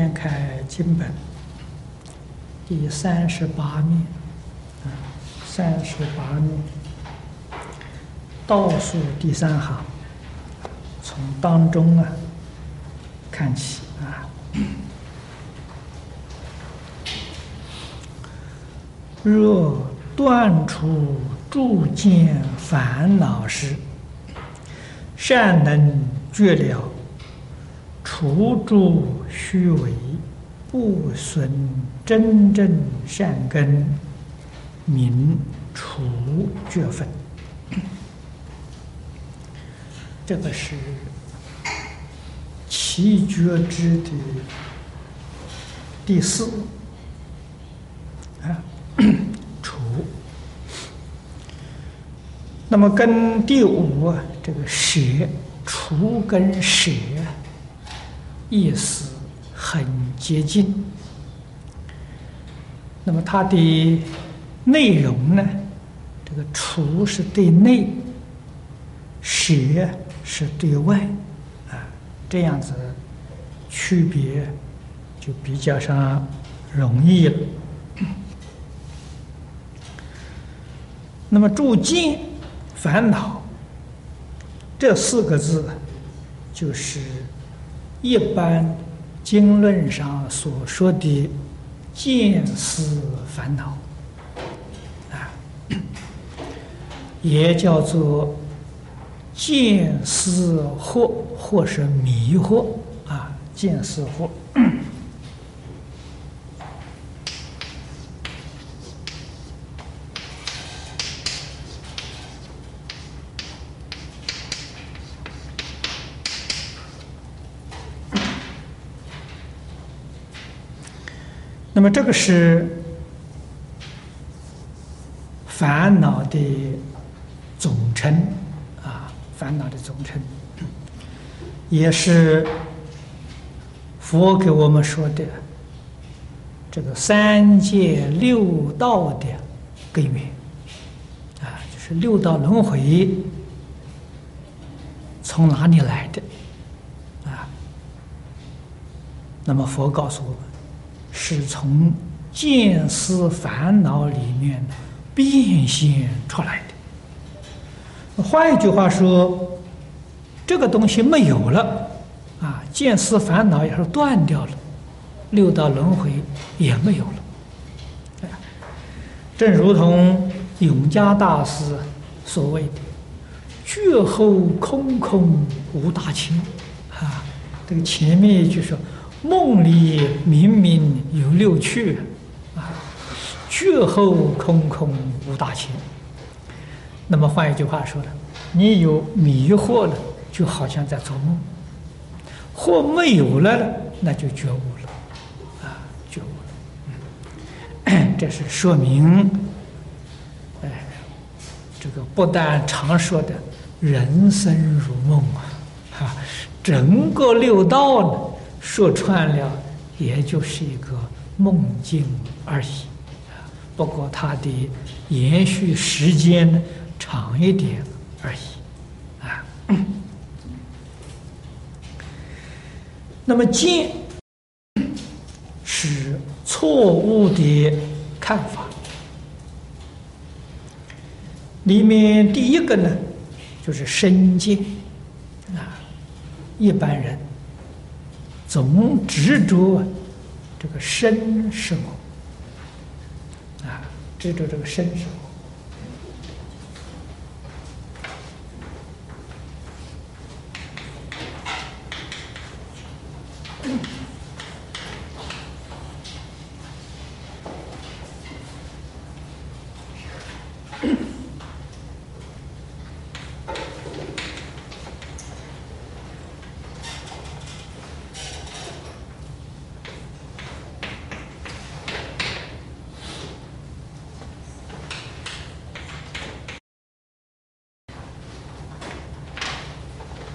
掀开经本第三十八面，啊，三十八面倒数第三行，从当中啊看起啊。若断除诸见烦恼时，善能绝了。除诸虚伪，不损真正善根，名除绝分。这个是七绝之的第四啊，除。那么跟第五啊，这个舍除跟舍。意思很接近，那么它的内容呢？这个“除”是对内，“舍”是对外，啊，这样子区别就比较上容易了。那么“住见烦恼”这四个字，就是。一般经论上所说的见思烦恼，啊，也叫做见思惑，或是迷惑，啊，见思惑。那么这个是烦恼的总称啊，烦恼的总称，也是佛给我们说的这个三界六道的根源啊，就是六道轮回从哪里来的啊？那么佛告诉我们。是从见思烦恼里面变现出来的。换一句话说，这个东西没有了，啊，见思烦恼也是断掉了，六道轮回也没有了。正如同永嘉大师所谓的“绝后空空无大千”，啊，这个前面一句说。梦里明明有六趣，啊，觉后空空无大千。那么换一句话说呢，你有迷惑了，就好像在做梦；或没有了，那就觉悟了，啊，觉悟了。这是说明，哎，这个不但常说的人生如梦啊，哈，整个六道呢。说穿了，也就是一个梦境而已啊，不过它的延续时间长一点而已，啊。那么见是错误的看法，里面第一个呢，就是身见，啊，一般人。总执着这个身是我啊，执着这个身是我。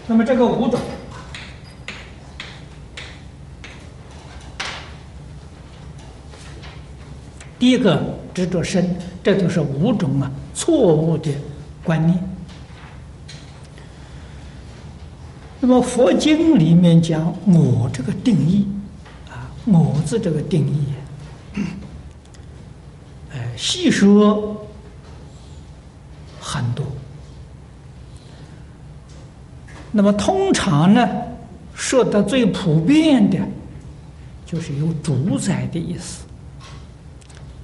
那这个五种，第一个执着身，这就是五种啊错误的观念。那么佛经里面讲我这个定义啊，我字这个定义，哎，细说很多。那么通常呢，说的最普遍的，就是有主宰的意思、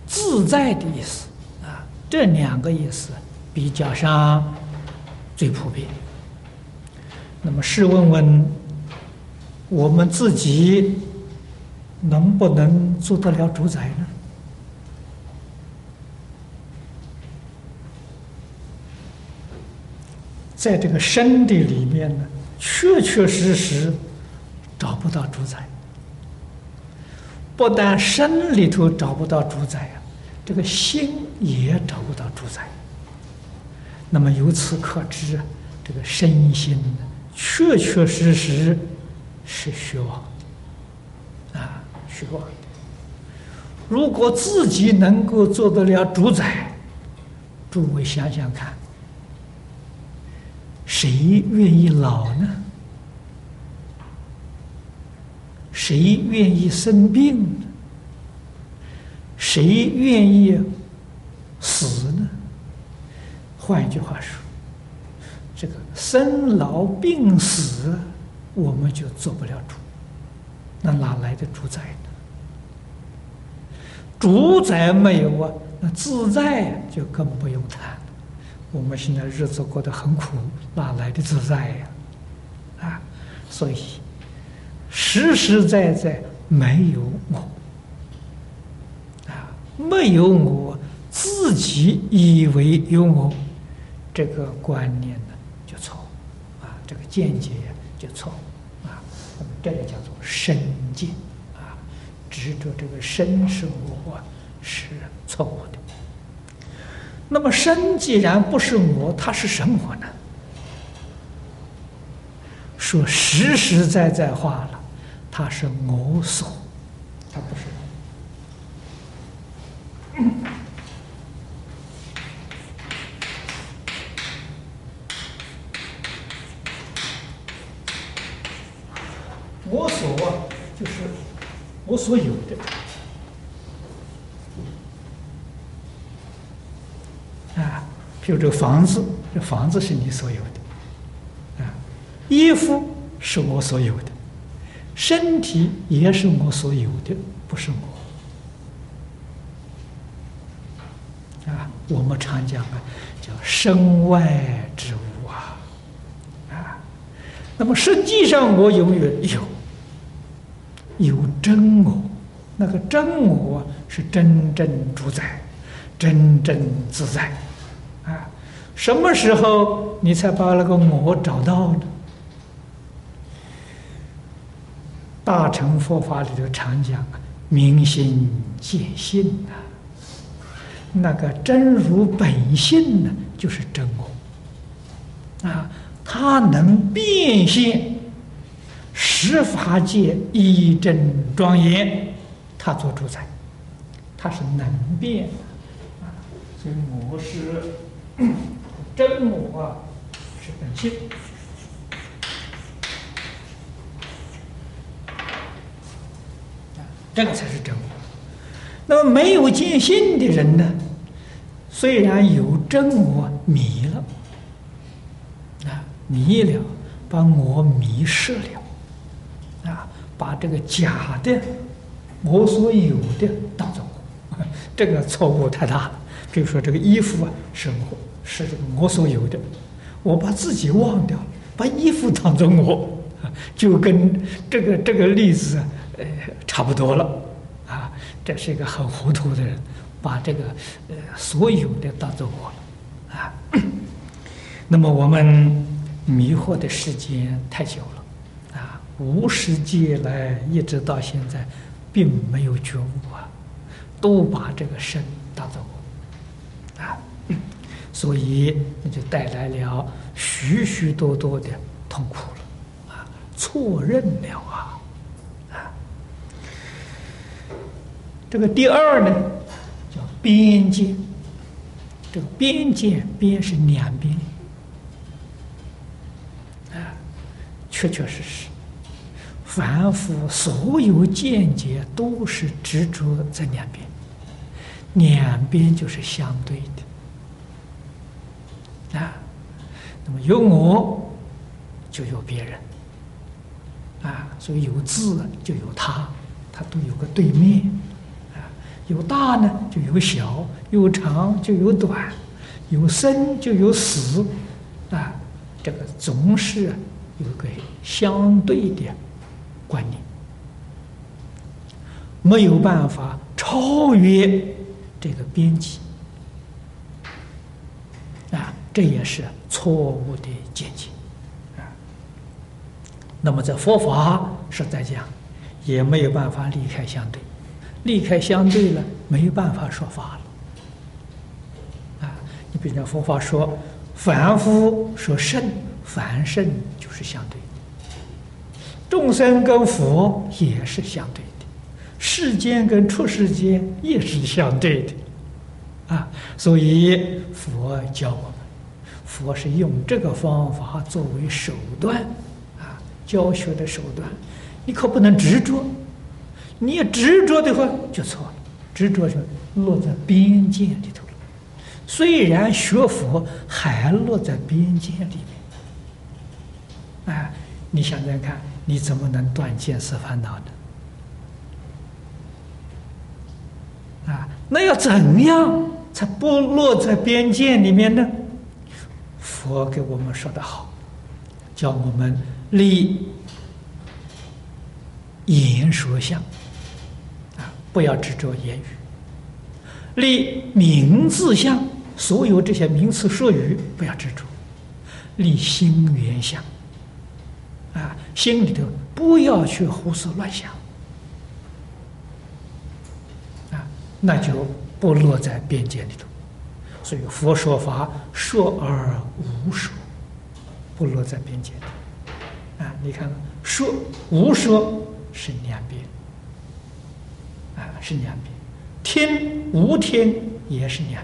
自在的意思啊，这两个意思比较上最普遍。那么试问问，我们自己能不能做得了主宰呢？在这个身的里面呢，确确实实找不到主宰。不但身里头找不到主宰啊，这个心也找不到主宰。那么由此可知啊，这个身心呢，确确实实是虚妄啊，虚妄。如果自己能够做得了主宰，诸位想想看。谁愿意老呢？谁愿意生病呢？谁愿意死呢？换一句话说，这个生老病死，我们就做不了主，那哪来的主宰呢？主宰没有啊，那自在就更不用谈。我们现在日子过得很苦，哪来的自在呀？啊，所以实实在在没有我，啊，没有我自己以为有我，这个观念呢就错，啊，这个见解就错，啊，那么这个叫做身见，啊，执着这个身是我是错误的。那么身既然不是我，它是什么呢？说实实在在话了，它是我所，它不是。我所啊，就是我所有的。啊就这个房子，这房子是你所有的，啊，衣服是我所有的，身体也是我所有的，不是我，啊，我们常讲啊，叫身外之物啊，啊，那么实际上我永远有，有真我，那个真我是真正主宰，真正自在。什么时候你才把那个我找到呢？大乘佛法里头常讲啊，明心见性啊，那个真如本性呢，就是真我啊，它能变现十法界一真庄严，它做主宰，它是能变啊，所以我是。真我啊，是本性，这个才是真我。那么没有见性的人呢？虽然有真我迷了，啊，迷了，把我迷失了，啊，把这个假的我所有的当做，这个错误太大了。比如说这个衣服啊，是我。是我所有的，我把自己忘掉了，把衣服当做我，就跟这个这个例子呃差不多了，啊，这是一个很糊涂的人，把这个呃所有的当做我了，啊，那么我们迷惑的时间太久了，啊，无始劫来一直到现在，并没有觉悟啊，都把这个身，所以，那就带来了许许多多的痛苦了，啊，错认了啊，啊，这个第二呢，叫边界，这个边界边是两边，啊，确确实实，凡夫所有见解都是执着在两边，两边就是相对的。啊。那么有我，就有别人啊，所以有字就有他，他都有个对面啊。有大呢，就有小；有长就有短；有生就有死啊。这个总是有个相对的。观念没有办法超越这个边际，这也是错误的见解。那么在佛法实在讲，也没有办法离开相对，离开相对了，没有办法说法了啊。你比如佛法说凡夫说圣，凡圣就是相对的。众生跟佛也是相对的，世间跟出世间也是相对的，啊，所以佛教我，佛是用这个方法作为手段，啊，教学的手段，你可不能执着，你要执着的话就错了，执着就落在边界里头了。虽然学佛还落在边界里面，啊，你想想看。你怎么能断见思烦恼呢？啊，那要怎样才不落在边界里面呢？佛给我们说的好，叫我们立言说相，啊，不要执着言语；立名字相，所有这些名词术语不要执着；立心缘相。啊，心里头不要去胡思乱想，啊，那就不落在边界里头。所以佛说法说而无说，不落在边界。啊，你看，说无说是两边，啊，是两边；听无听也是两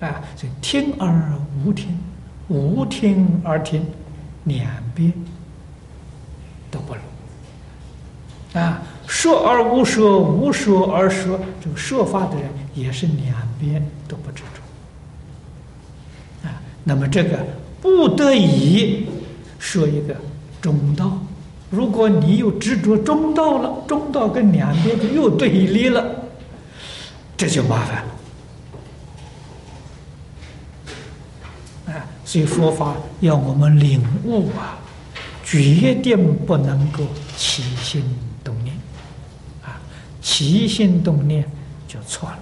边，啊，所以听而无听，无听而听。两边都不落啊，说而无说，无说而说，这个说法的人也是两边都不执着啊。那么这个不得已说一个中道，如果你又执着中道了，中道跟两边就又对立了，这就麻烦了啊。所以佛法要我们领悟啊，决定不能够起心动念，啊，起心动念就错了。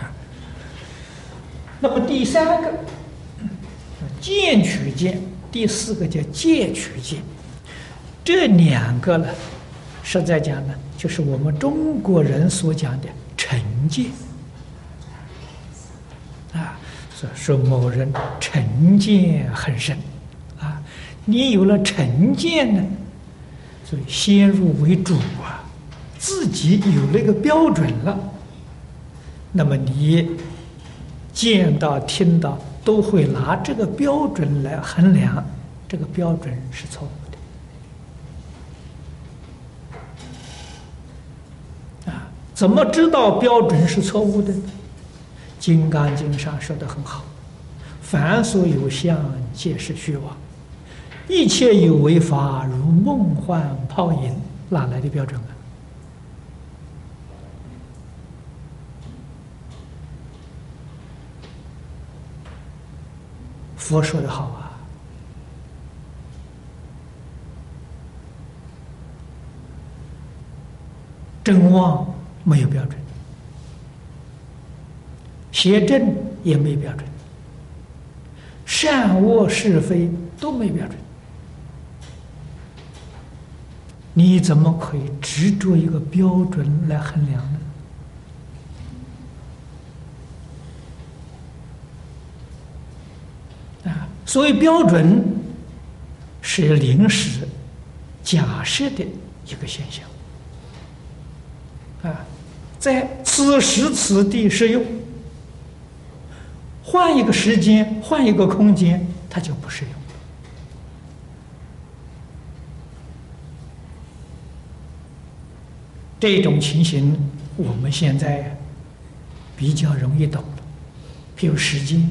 啊，那么第三个见取见，第四个叫戒取见，这两个呢，实在讲呢，就是我们中国人所讲的成见。说某人成见很深，啊，你有了成见呢，所以先入为主啊，自己有那个标准了，那么你见到、听到都会拿这个标准来衡量，这个标准是错误的。啊，怎么知道标准是错误的？《金刚经》上说的很好：“凡所有相，皆是虚妄；一切有为法，如梦幻泡影。”哪来的标准啊？佛说的好啊，正妄没有标准。邪正也没标准，善恶是非都没标准，你怎么可以执着一个标准来衡量呢？啊，所谓标准，是临时假设的一个现象。啊，在此时此地适用，换一个时间，换一个空间，它就不适用。这种情形，我们现在比较容易懂了。譬如时间，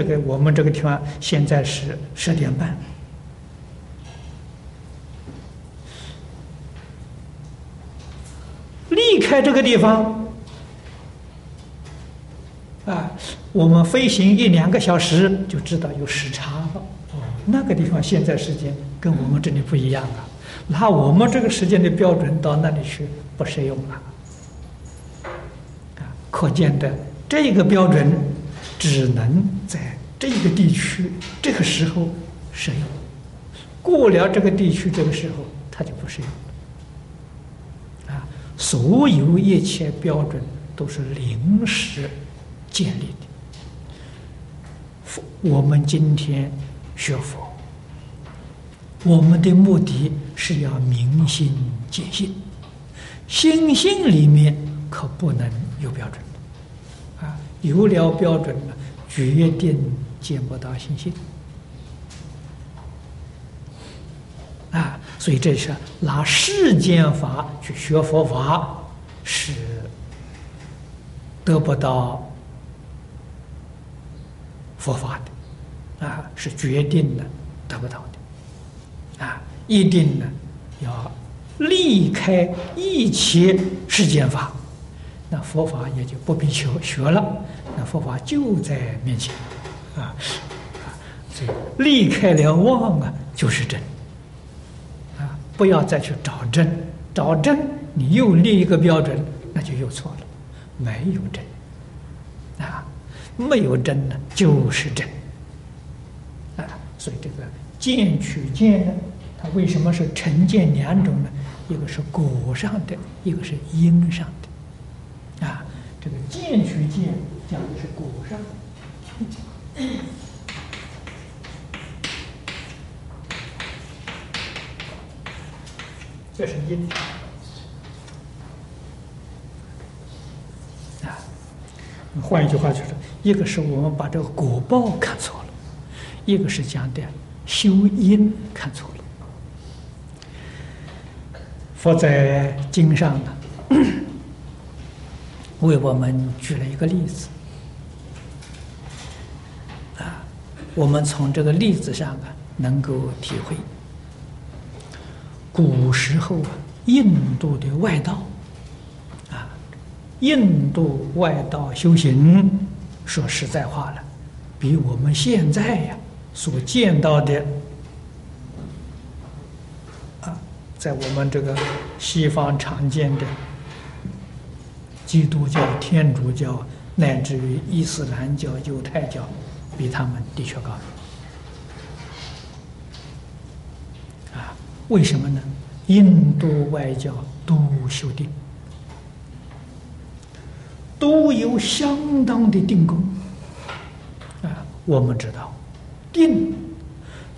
这个我们这个地方现在是十点半。离开这个地方，啊，我们飞行一两个小时就知道有时差了。那个地方现在时间跟我们这里不一样啊，那我们这个时间的标准到那里去不适用了。啊，可见的这个标准只能在这个地区这个时候适用，过了这个地区这个时候它就不适用。所有一切标准都是临时建立的。我们今天学佛，我们的目的是要明心见性，心性里面可不能有标准！有了标准了，决定见不到心。啊，所以这是拿世间法去学佛法，是得不到佛法的，啊，是决定的得不到的，啊，一定呢要离开一切世间法，那佛法也就不必求学了，那佛法就在面前，啊，所以离开了妄啊，就是真。啊不要再去找真，找真，你又立一个标准，那就又错了。没有真，啊，没有真呢，就是真，啊，所以这个见取见呢，它为什么是成见两种呢？一个是果上的，一个是因上的，这个见取见讲的是果上。这是因啊。换一句话就是，一个是我们把这个果报看错了，一个是讲的修因看错了。佛在经上呢，为我们举了一个例子啊，我们从这个例子上啊，能够体会。古时候啊，印度的外道啊，印度外道修行，说实在话了，比我们现在呀所见到的啊，在我们这个西方常见的基督教、天主教，乃至于伊斯兰教、犹太教，比他们的确高。啊为什么呢？印度外教都修定，都有相当的定功。啊，我们知道，定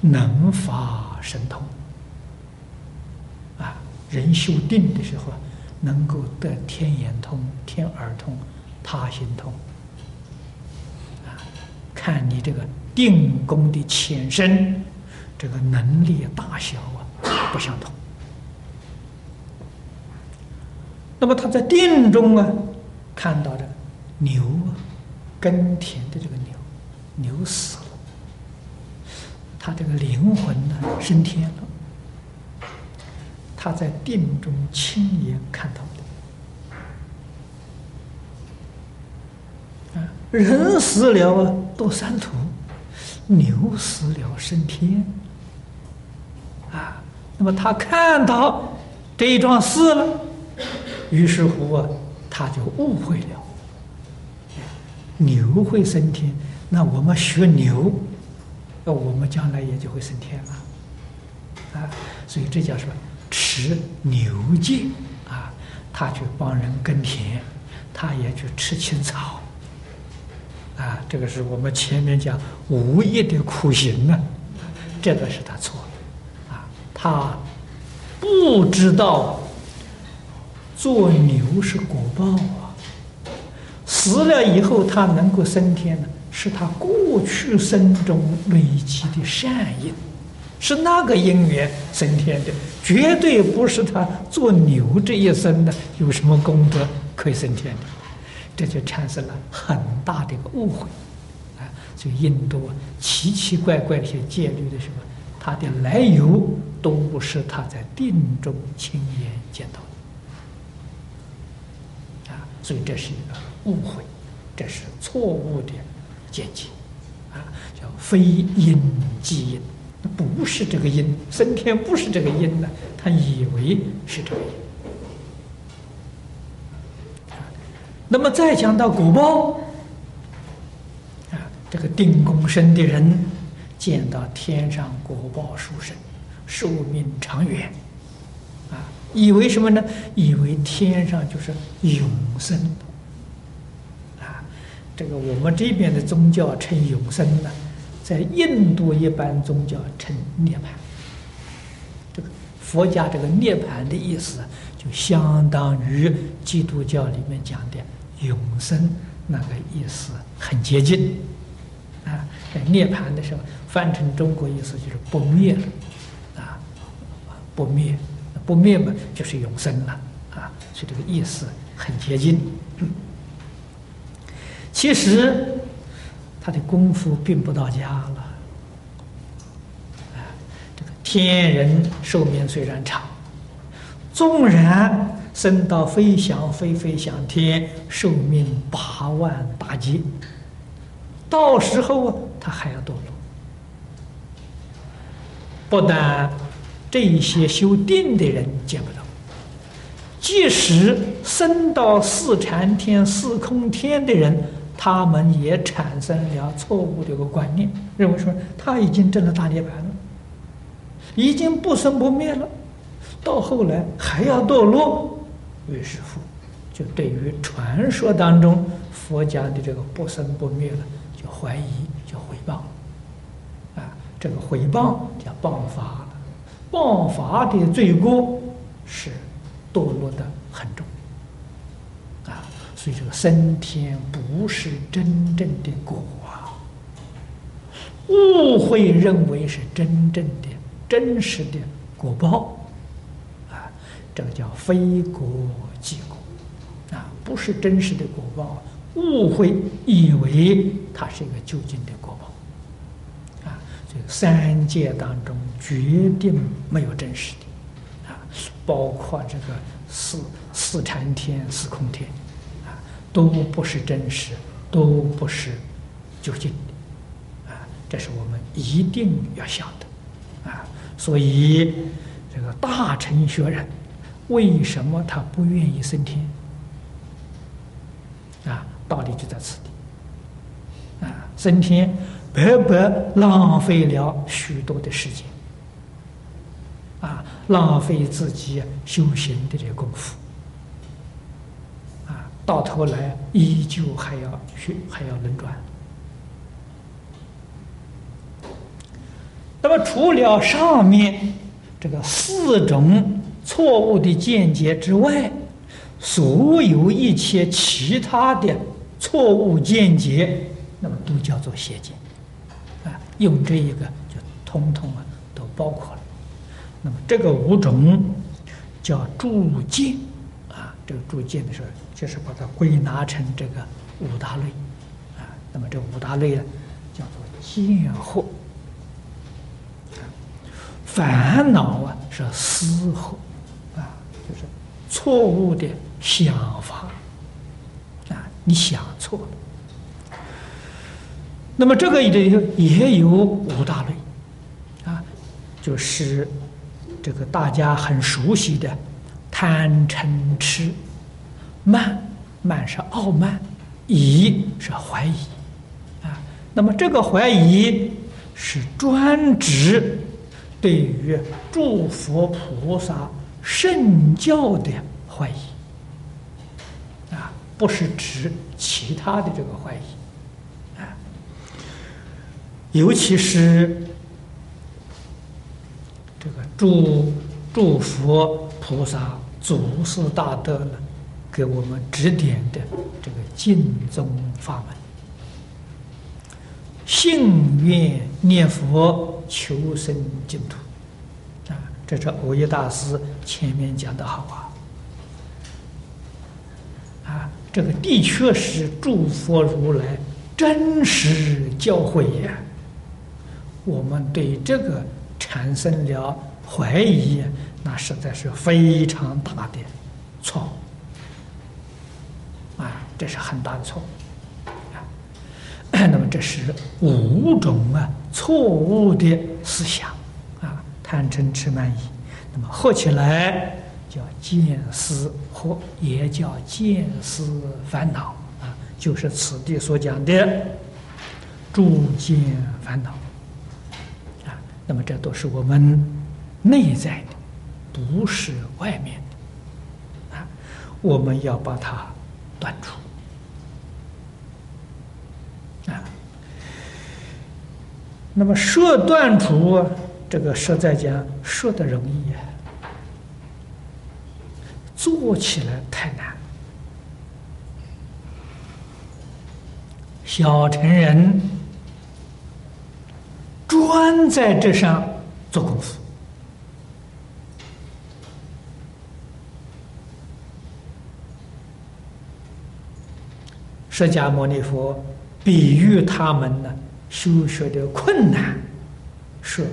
能发神通。啊，人修定的时候，能够得天眼通、天耳通、他心通。啊，看你这个定功的浅深，这个能力大小啊。不相同。那么他在定中啊，看到的牛啊，耕田的这个牛，牛死了，他这个灵魂呢升天了。他在定中亲眼看到的。啊，人死了啊堕三途，牛死了升天。啊。那么他看到这一桩事了，于是乎啊，他就误会了。牛会升天，那我们学牛，那我们将来也就会升天了。啊，所以这叫什么？持牛戒啊，他去帮人耕田，他也去吃青草。啊，这个是我们前面讲无业的苦行啊，这个是他错的，啊。他不知道做牛是果报啊，死了以后他能够升天呢，是他过去生中累积的善因，是那个因缘升天的，绝对不是他做牛这一生的有什么功德可以升天的，这就产生了很大的一个误会，啊，所以印度啊奇奇怪怪的一些戒律的什么，它的来由都不是他在定中亲眼见到的，啊，所以这是一个误会，这是错误的见解，啊，叫非因即因。不是这个因，升天不是这个因呢，他以为是这个因。那么再讲到果报，啊，这个定功身的人见到天上果报殊胜，寿命长远，啊，以为什么呢？以为天上就是永生，啊，这个我们这边的宗教称永生呢。在印度一般宗教称涅槃，这个佛家这个涅槃的意思，就相当于基督教里面讲的永生那个意思很接近，啊，在涅槃的时候翻成中国意思就是不灭了，啊，不灭，不灭嘛就是永生了，啊，所以这个意思很接近。其实。他的功夫并不到家了，啊，这个天人寿命虽然长，纵然升到飞翔飞飞翔天，寿命八万大劫，到时候，他还要堕落。不但这些修定的人见不到，即使升到四禅天、四空天的人。他们也产生了错误的一个观念，认为说他已经证了大涅槃了，已经不生不灭了，到后来还要堕落，于是乎就对于传说当中佛家的这个不生不灭了，就怀疑，就毁谤，啊，这个毁谤叫谤法了，谤法的罪过是堕落的很重。所以这个升天不是真正的果啊，误会认为是真正的、真实的果报啊，这个叫非果即果啊，不是真实的果报，误会以为它是一个究竟的果报啊，这个三界当中决定没有真实的啊，包括这个四四禅天、四空天。都不是真实，都不是究竟，啊，这是我们一定要想的，啊，所以这个大乘学人为什么他不愿意升天？啊，道理就在此地，啊，升天白白浪费了许多的时间，啊，浪费自己修行的这功夫。到头来依旧还要学，还要轮转。那么除了上面这个四种错误的见解之外，所有一切其他的错误见解，那么都叫做邪见。啊，用这一个就通通啊都包括了。那么这个五种叫诸见。这个铸剑的时候，就是把它归纳成这个五大类，啊，那么这五大类呢，叫做见惑，烦恼啊是思惑，啊，就是错误的想法，啊，你想错了。那么这个也也有五大类，啊，就是这个大家很熟悉的。贪嗔痴慢慢是傲慢，疑是怀疑啊。那么这个怀疑是专指对于诸佛菩萨圣教的怀疑啊，不是指其他的这个怀疑啊。尤其是这个诸诸佛菩萨。祖师大德呢，给我们指点的这个净宗法门，信愿念佛求生净土。啊，这是欧耶大师前面讲的好啊。啊，这个的确是诸佛如来真实教诲呀。我们对这个产生了怀疑，那实在是非常大的错误。啊，这是很大的错误。啊 那么这是五种啊错误的思想啊，贪嗔痴慢疑。那么合起来叫见思惑，也叫见思烦恼啊，就是此地所讲的诸见烦恼啊。那么这都是我们内在的，不是外面的啊。我们要把它断除啊。那么说断除，这个实在讲说的容易呀，做起来太难。小乘人专在这上做功夫。释迦牟尼佛比喻他们呢。修学的困难是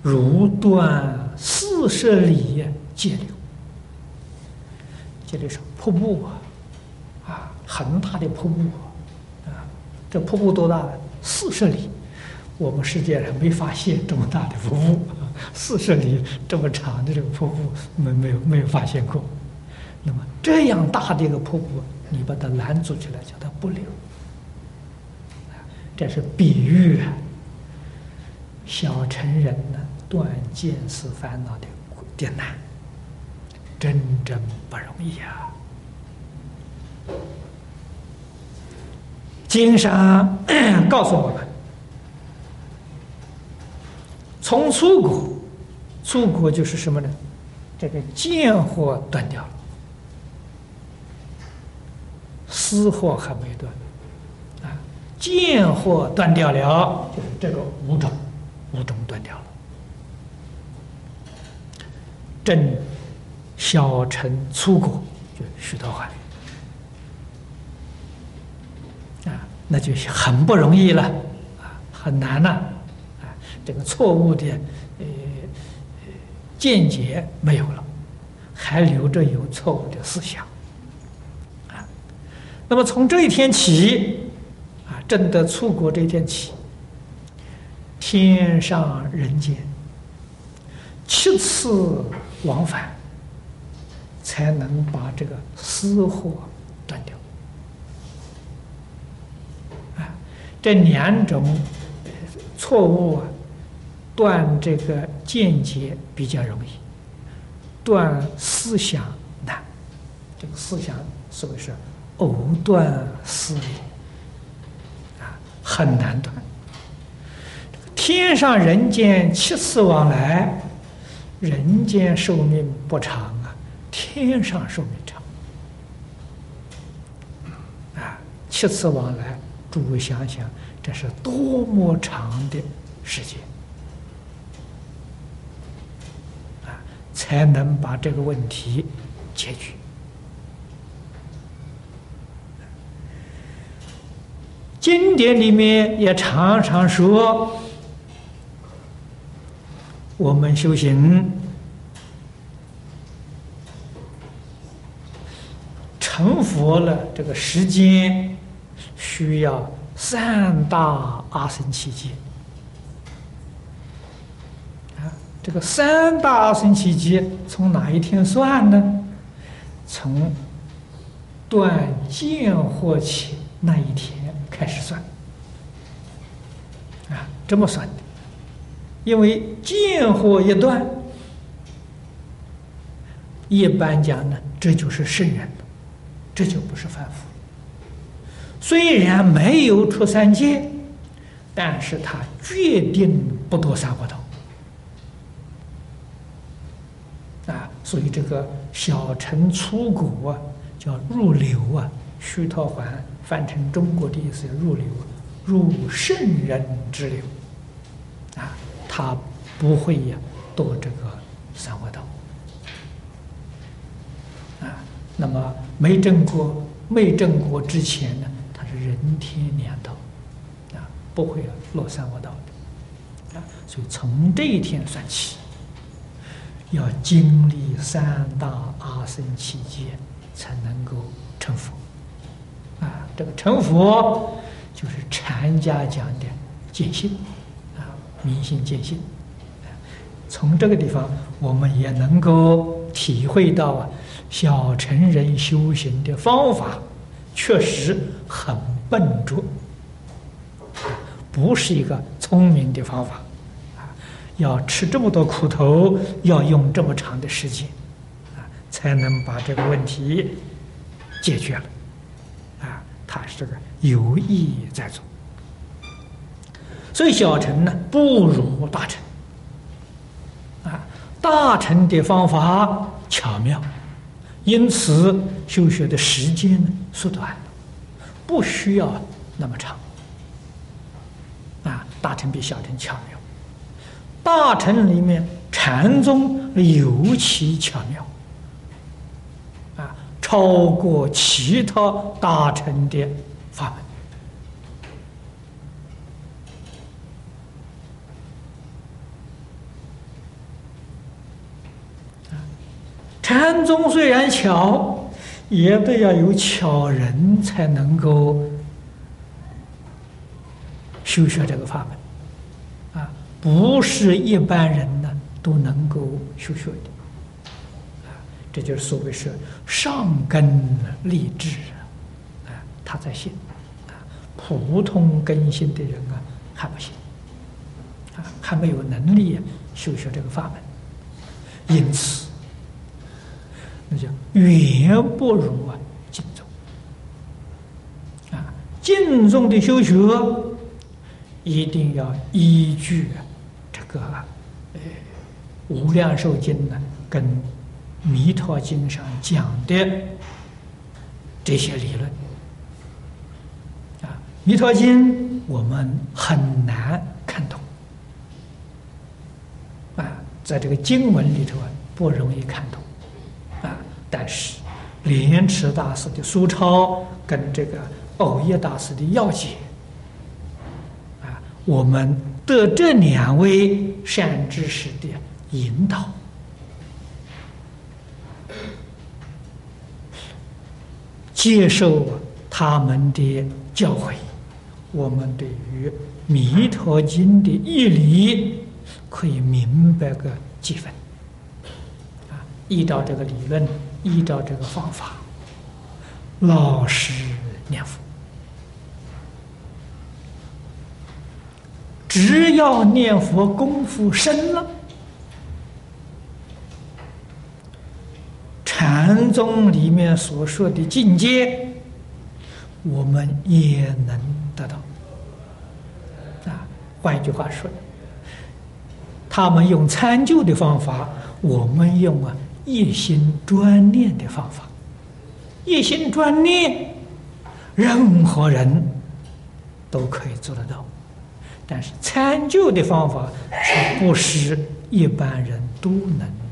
如断四十里界流，界流是瀑布啊，啊，很大的瀑布啊，这瀑布多大？四十里，我们世界上没发现这么大的瀑布，四十里这么长的这个瀑布，没没有没有发现过。那么这样大的一个瀑布，你把它拦住起来，叫它不流。这是比喻，小乘人呢断见思烦恼的艰难，真正不容易啊！经上 告诉我们，从出国，出国就是什么呢？这个见惑断掉了，私货还没断。啊见惑断掉了，就是这个五种，五种断掉了。正小乘出果，就须陀洹啊，那就很不容易了啊，很难了啊。这个错误的呃见解没有了，还留着有错误的思想。那么从这一天起。啊正德出国这一天起，天上人间七次往返，才能把这个私货断掉。啊，这两种错误啊，断这个见解比较容易，断思想难。这个思想是不是藕断丝连啊。很难断。天上人间七次往来，人间寿命不长啊，天上寿命长。啊，七次往来，诸位想想，这是多么长的时间，才能把这个问题解决。经典里面也常常说，我们修行成佛了，这个时间需要三大阿僧祇劫啊。这个三大阿僧祇劫从哪一天算呢？从断见惑起那一天。开始算，啊，这么算的，因为见惑一断，一般讲呢，这就是圣人，这就不是凡夫。虽然没有出三界，但是他决定不堕三恶道，啊，所以这个小乘出果啊，叫入流啊，须陀洹。翻成中国的意思，入流，入圣人之流，啊，他不会呀堕这个三恶道，啊，那么没证过没证过之前呢，他是人天两道，啊，不会落三恶道的，啊，所以从这一天算起，要经历三大阿僧祇劫，才能够成佛，这个成佛。就是禅家讲的见性啊，明心见性。从这个地方，我们也能够体会到啊，小乘人修行的方法确实很笨拙，不是一个聪明的方法啊。要吃这么多苦头，要用这么长的时间啊，才能把这个问题解决了。他是个。有意义在做，所以小乘呢不如大乘啊。大乘的方法巧妙，因此修学的时间呢缩短，不需要那么长啊。大乘比小乘巧妙，大乘里面禅宗尤其巧妙，超过其他大乘的。法门禅宗虽然巧，也得要有巧人才能够修学这个法门啊，不是一般人呢都能够修学的，这就是所谓是上根立志啊，他在信啊。普通根性的人啊，还不行，啊，还没有能力修学这个法门，因此，那叫远不如啊净宗。啊，净宗的修学一定要依据这个呃《无量寿经》呢，跟《弥陀经》上讲的这些理论。《啊弥陀经》我们很难看懂，啊，在这个经文里头啊不容易看懂，啊，但是莲池大师的苏超跟这个藕叶大师的要解，啊，我们得这两位善知识的引导，接受他们的教诲。我们对于《弥陀经》的义理可以明白个几分啊？依照这个理论，依照这个方法，老实念佛，只要念佛功夫深了，禅宗里面所说的境界，我们也能得到。啊换一句话说，他们用参究的方法，我们用啊一心专念的方法。一心专念，任何人都可以做得到。但是参究的方法，是不是一般人都能？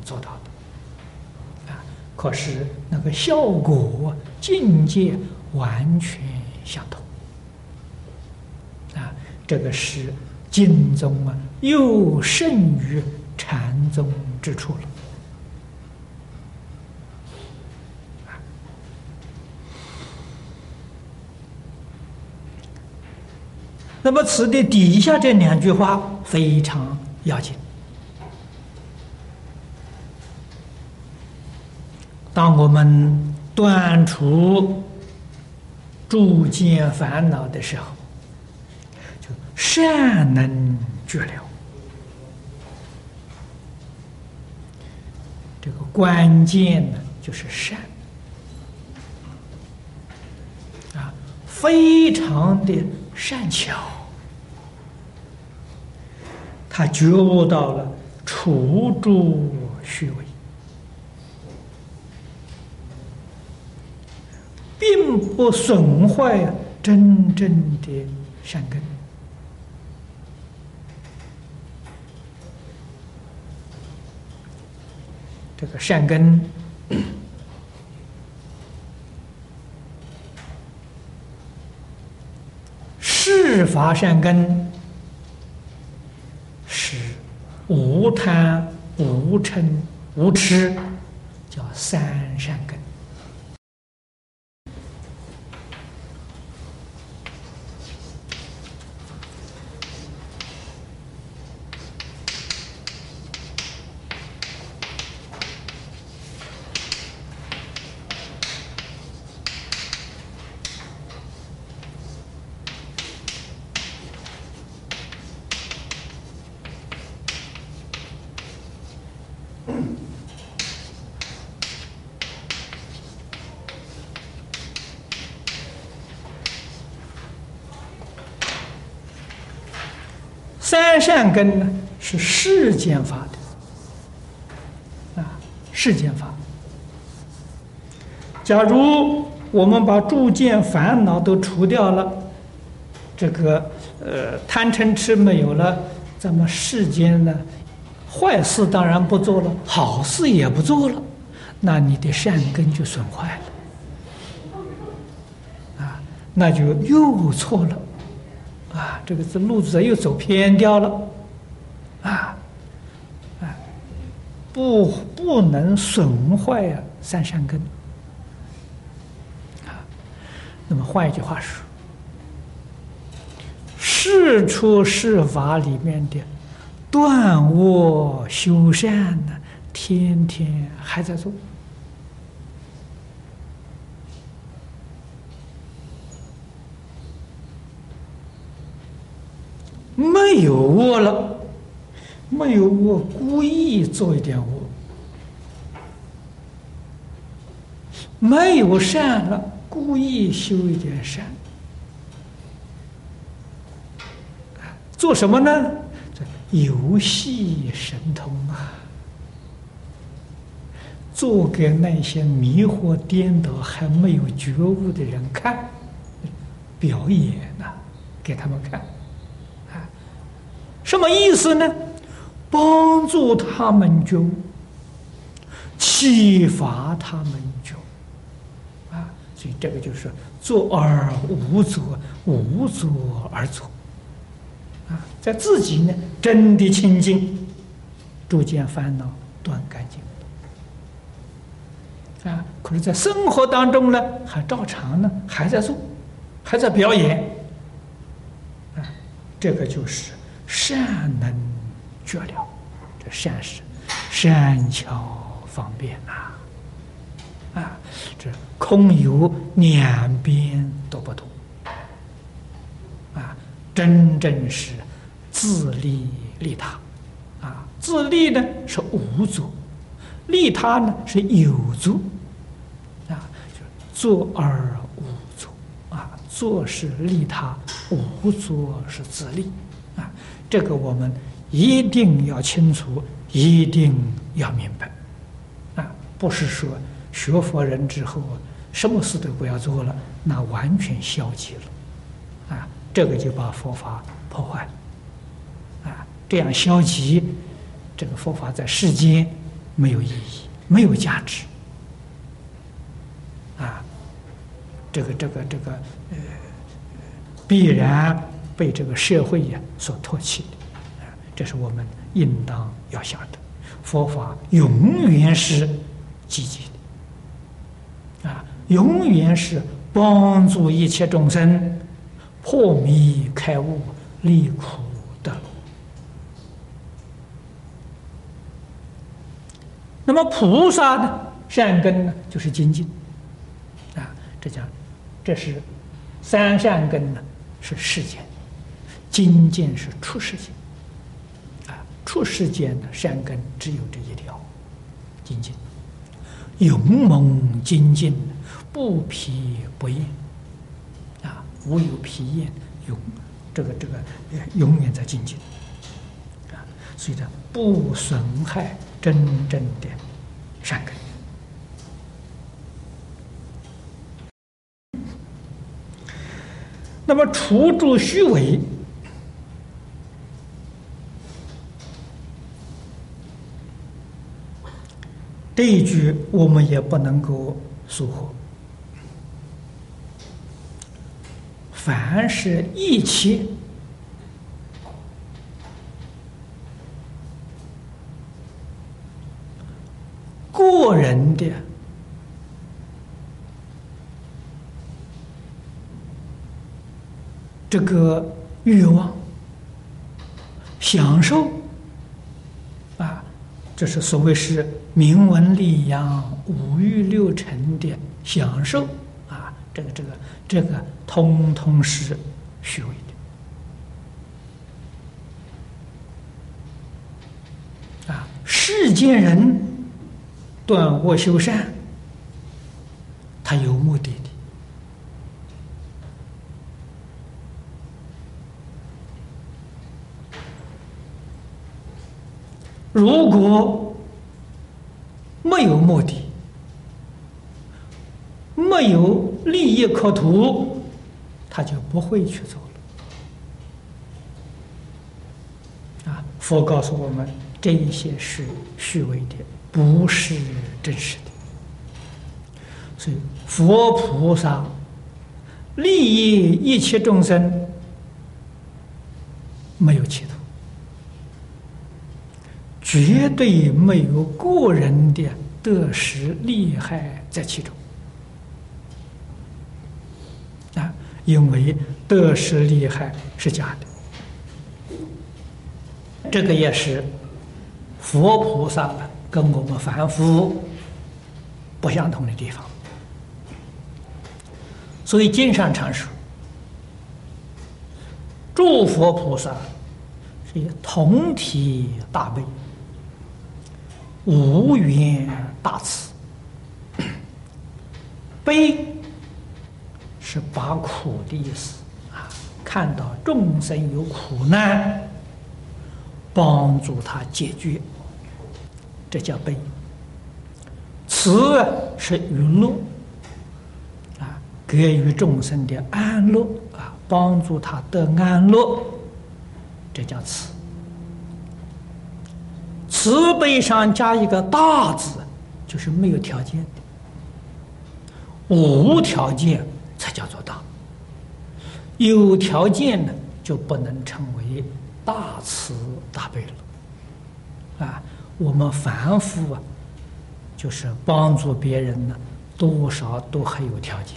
可是那个效果境界完全相同。啊，这个是。经宗啊，又胜于禅宗之处了。那么词的底下这两句话非常要紧。当我们断除诸见烦恼的时候。就善能绝了，这个关键呢，就是善啊，非常的善巧，他觉悟到了除诸虚伪，并不损坏真正的。善根。这个善根，事法善根是无贪、无嗔、无痴，叫三善根。呢，是世间法的啊，世间法。假如我们把诸见烦恼都除掉了，这个呃贪嗔痴没有了，咱们世间呢，坏事当然不做了，好事也不做了，那你的善根就损坏了啊，那就又错了。啊，这个这路子又走偏掉了，啊，啊，不能损坏啊三善根，啊，那么换一句话说，事出事法里面的断恶修善呢，天天还在做。没有恶了，没有恶，故意做一点恶；没有善了，故意修一点善。做什么呢？游戏神通啊！做给那些迷惑颠倒还没有觉悟的人看，表演呐，给他们看。什么意思呢？帮助他们就，启发他们就，这个就是作而无作，无作而作，啊，在自己呢真的清净，逐渐烦恼断干净，啊，可是，在生活当中呢，还照常呢，还在做，还在表演，啊，这个就是。善能绝了，这善是善巧方便呐，啊，啊这空有两边都不同，啊，真正是自利利他，啊，自利呢是无足，利他呢是有足，啊，就作而无足，啊，做是利他，无足是自利。啊这个我们一定要清楚，一定要明白，啊，不是说学佛人之后啊什么事都不要做了，那完全消极了，啊，这个就把佛法破坏了，啊，这样消极，这个佛法在世间没有意义，没有价值，啊，这个这个这个呃，必然。被这个社会呀所唾弃。的，啊，这是我们应当要想的，佛法永远是积极的，啊，永远是帮助一切众生破迷开悟、离苦得。那么菩萨呢，善根呢，就是精进，啊，这讲，这是三善根呢，是世间。精进是出世间，啊，出世间的善根只有这一条，精进，勇猛精进，不疲不厌，啊，无有疲厌，永这个这个永远在精进，啊，所以呢，不损害真正的善根。那么除诸虚伪，这一句我们也不能够疏忽。凡是一切个人的。这个欲望、享受啊，这是所谓是名闻利养、五欲六尘的享受啊，这个、这个、这个，通通是虚伪的啊！世间人断恶修善，他有目的。如果没有目的，没有利益可图，他就不会去做了。啊，佛告诉我们，这一些是虚伪的，不是真实的。所以，佛菩萨利益一切众生，没有企图。绝对没有个人的得失利害在其中啊！因为得失利害是假的，这个也是佛菩萨跟我们凡夫不相同的地方。所以经上常说，诸佛菩萨是一个同体大悲。无缘大慈，悲是把苦的意思啊！看到众生有苦难，帮助他解决，这叫悲。慈是娱乐啊，给予众生的安乐啊，帮助他得安乐，这叫慈。慈悲上加一个大字，就是没有条件的，无条件才叫做大。有条件呢，就不能称为大慈大悲了。啊，我们凡夫啊，就是帮助别人呢，多少都还有条件。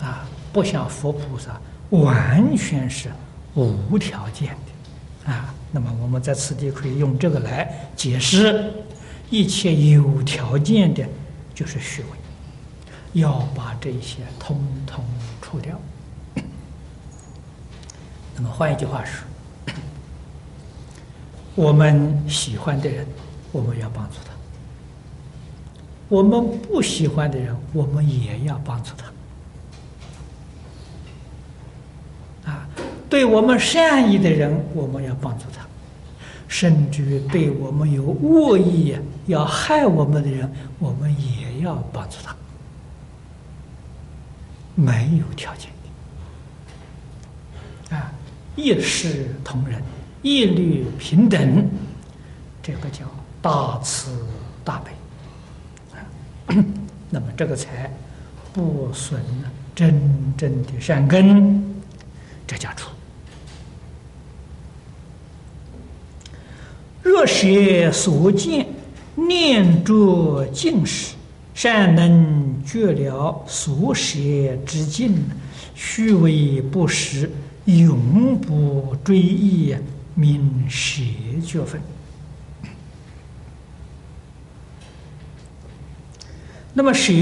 啊，不像佛菩萨，完全是无条件的。啊。那么我们在此地可以用这个来解释，一切有条件的，就是虚伪，要把这些通通除掉。那么换一句话说，我们喜欢的人，我们要帮助他；我们不喜欢的人，我们也要帮助他。啊，对我们善意的人，我们要帮助他。甚至对我们有恶意、要害我们的人，我们也要帮助他。没有条件的啊，一视同仁，一律平等，这个叫大慈大悲啊。那么这个才不损真正的善根，这叫出。若舍所见，念着尽时，善能觉了所舍之境，虚伪不实，永不追忆，名舍觉分。那么舍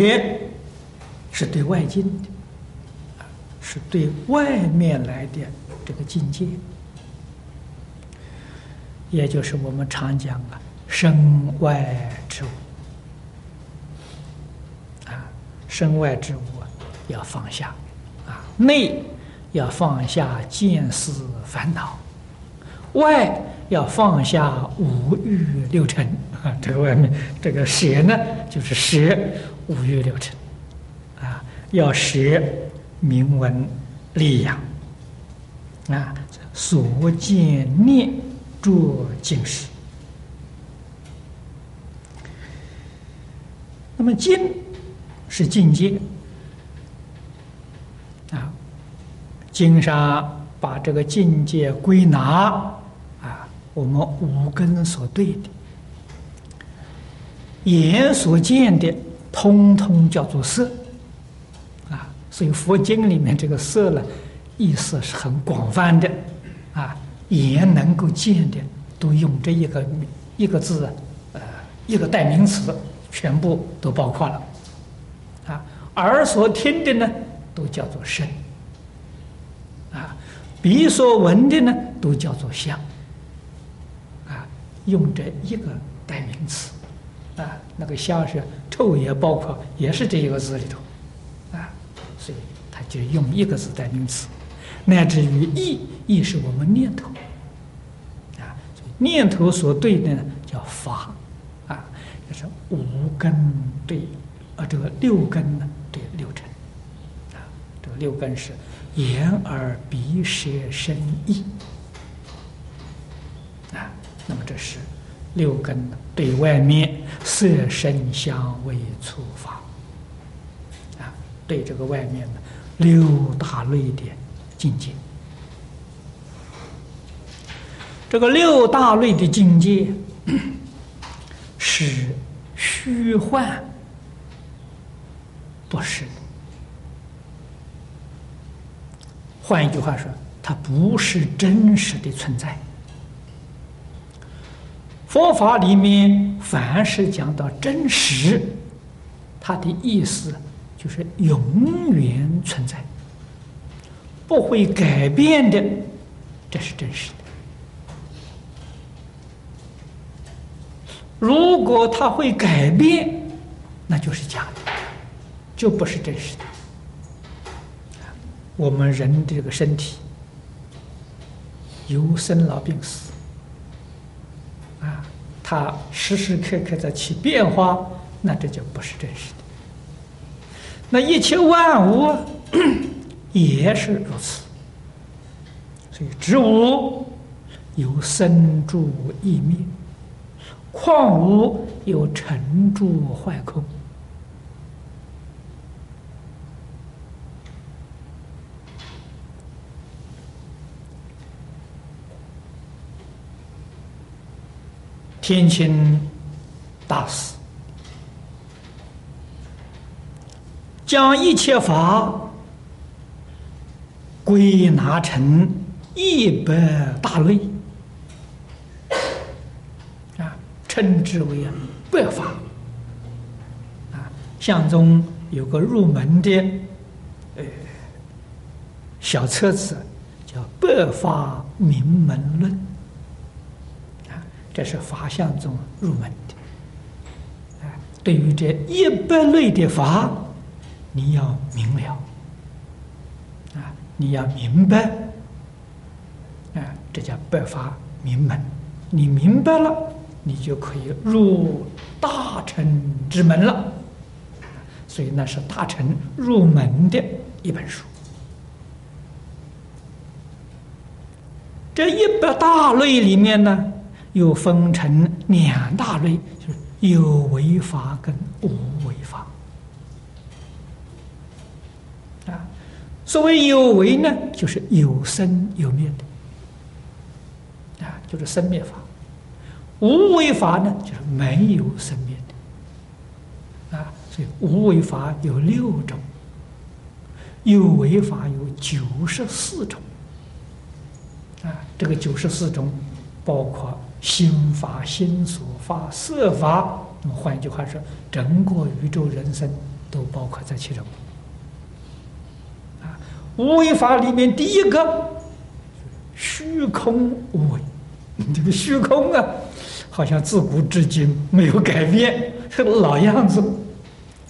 是对外境的，是对外面来的这个境界。也就是我们常讲啊，身外之物。啊，身外之物要放下啊，内要放下见思烦恼，外要放下五欲六尘。啊。这个外面这个舍呢，就是舍五欲六尘。啊，要舍名闻力养。啊，所见念着尽时。那么经是境界啊，经上把这个境界归纳啊，我们五根所对的，眼所见的，通通叫做色啊。所以佛经里面这个色呢，意思是很广泛的，啊，眼能够见的都用这一个一个字，呃，一个代名词，全部都包括了，啊，耳所听的呢，都叫做声，啊，鼻所闻的呢，都叫做香，啊，用这一个代名词，啊，那个香是臭也包括，也是这一个字里头。啊，所以他就用一个字代名词，乃至于意，意是我们念头，念头所对的呢叫法啊，就是五根对啊，这个六根呢对六尘啊，这个六根是眼耳鼻舌身意啊，那么这是六根对外面色声香味触法。啊对这个外面的六大类的境界，这个六大类的境界 是虚幻，不是。换一句话说，它不是真实的存在。佛法里面凡是讲到真实，它的意思。就是永远存在，不会改变的，这是真实的。如果它会改变，那就是假的，就不是真实的。我们人的这个身体有生老病死，啊，它时时刻刻在起变化，那这就不是真实的。那一切万物 也是如此，所以植物有生住异灭，况无有成住坏空，天亲大师。将一切法归纳成一百大类，啊，称之为百法。啊，相中有个入门的呃小册子，叫《百法明门论》，啊，这是法相中入门的。啊，对于这一百类的法。你要明了啊！你要明白啊！这叫百法明门。你明白了，你就可以入大乘之门了。所以那是大乘入门的一本书。这一百大类里面呢，又分成两大类，就是有为法跟无为法。啊所谓有为呢，就是有生有灭的，啊，就是生灭法；无为法呢，就是没有生命的，啊，所以无为法有六种，有为法有九十四种，啊，这个九十四种包括心法、心所法、色法，那么换一句话说，整个宇宙人生都包括在其中。啊。无为法里面第一个虚空无为，这个虚空啊，好像自古至今没有改变，老样子，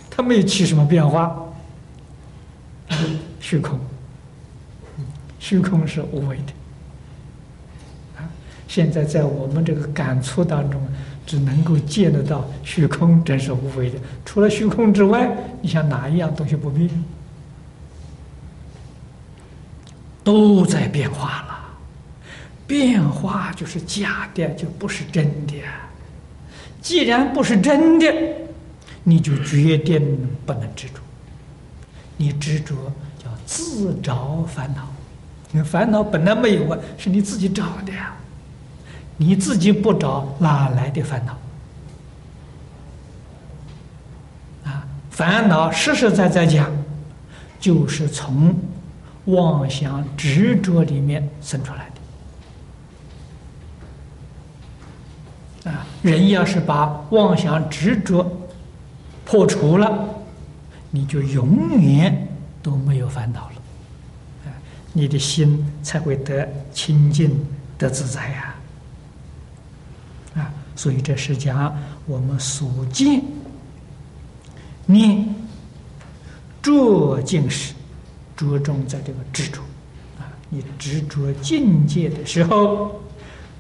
它没有起什么变化。虚空，虚空是无为的啊！现在在我们这个感触当中，只能够见得到虚空真是无为的。除了虚空之外，你想哪一样东西不变？都在变化了。变化就是假的，就不是真的。既然不是真的，你就决定不能执着。你执着叫自找烦恼。你烦恼本来没有啊，是你自己找的呀。你自己不找，哪来的烦恼？啊，烦恼实实在在讲，就是从妄想执着里面生出来的。人要是把妄想执着破除了，你就永远都没有烦恼了，啊，你的心才会得清净、得自在呀。啊，所以这是讲我们所见念着境时，着重在这个执着，啊，你执着境界的时候。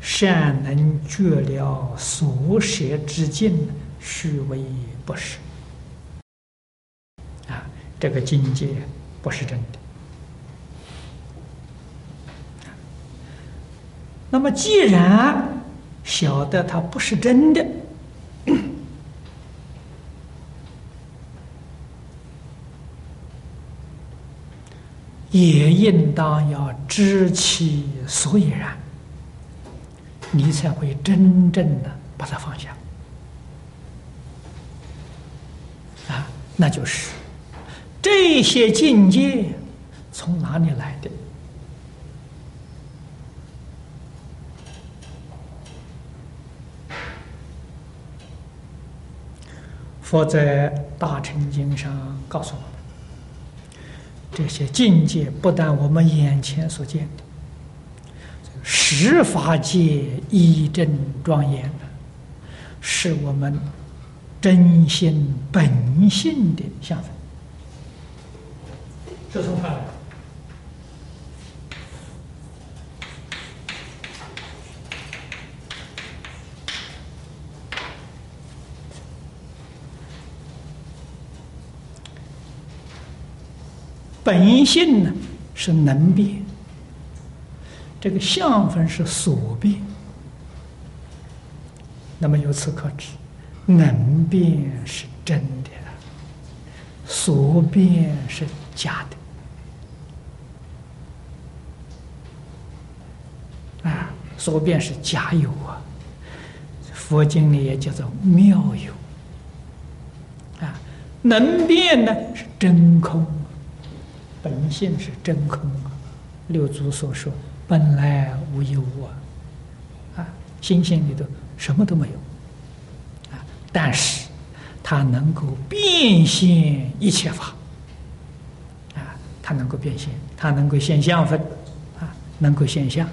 善能觉了所舍之境，虚伪不实。啊，这个境界不是真的。那么，既然晓得它不是真的，也应当要知其所以然。你才会真正的把它放下，啊，那就是这些境界从哪里来的？佛在《大乘经》上告诉我们，这些境界不但我们眼前所见的。十法界一真庄严的，是我们真心本性的相分。这从哪来？本性呢，是能变。这个相分是所变，那么由此可知，能变是真的，所变是假的。啊，所变是假有啊，佛经里也叫做妙有。啊，能变呢是真空，本性是真空啊，六祖所说。本来无一物啊，啊，心性里头什么都没有，啊，但是它能够变现一切法，啊，它能够变现，它能够现象分，啊，能够现象，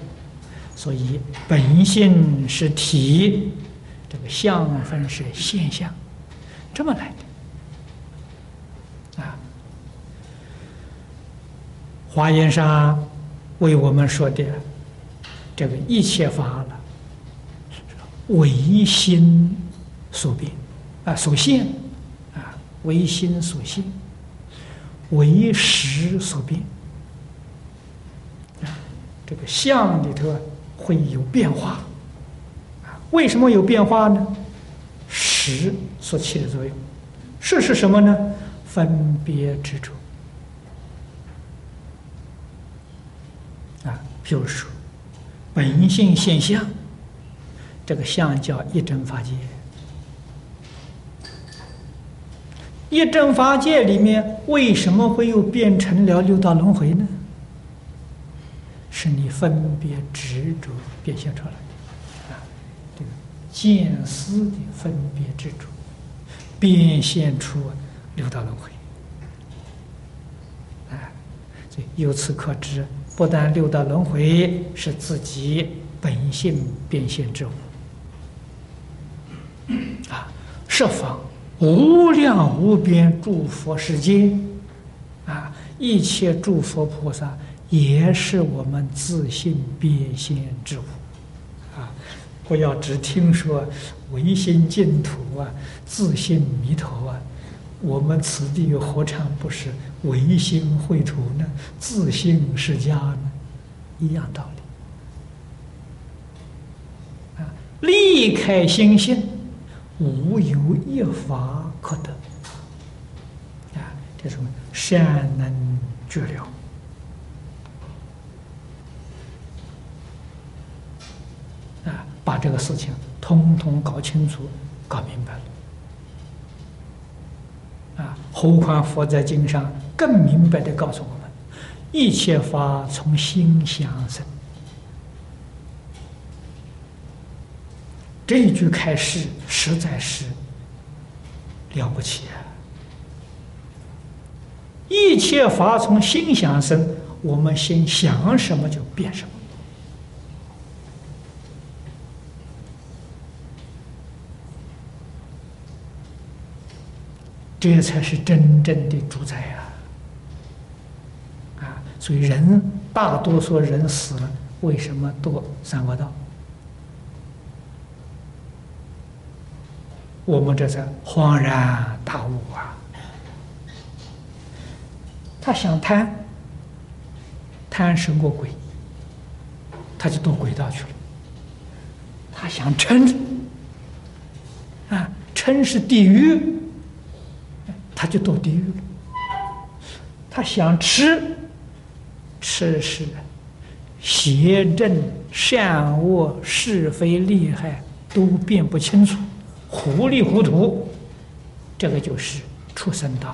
所以本性是体，这个相分是现象，这么来的，啊，华严上。为我们说的这个一切法了，唯心所变啊，所现啊，唯心所现，唯识所变啊，这个相里头会有变化啊，为什么有变化呢？识所起的作用，识是什么呢？分别执着。就是说，本性现象，这个相叫一真法界。一真法界里面为什么会又变成了六道轮回呢？是你分别执着变现出来的啊，这个见思的分别执着，变现出六道轮回。啊，所以由此可知。不但六道轮回是自己本性变现之物，啊，十方无量无边诸佛世界，啊，一切诸佛菩萨也是我们自性变现之物，啊，不要只听说唯心净土啊，自性弥陀啊。我们此地又何尝不是唯心秽土呢？自性是家呢？一样道理。啊，离开心性，无有一法可得。啊，这什么？善能绝了。啊，把这个事情通通搞清楚、搞明白了。啊，何况佛在经上更明白的告诉我们：一切法从心想生。这一句开示实在是了不起啊！一切法从心想生，我们心想什么就变什么。这才是真正的主宰呀！啊，所以人大多数人死了，为什么堕三恶道？我们这才恍然大悟啊！他想贪，贪生过鬼，他就堕鬼道去了。他想嗔，啊，嗔是地狱。他就堕地狱了。他想吃，吃是邪正善恶是非利害都辨不清楚，糊里糊涂，这个就是畜生道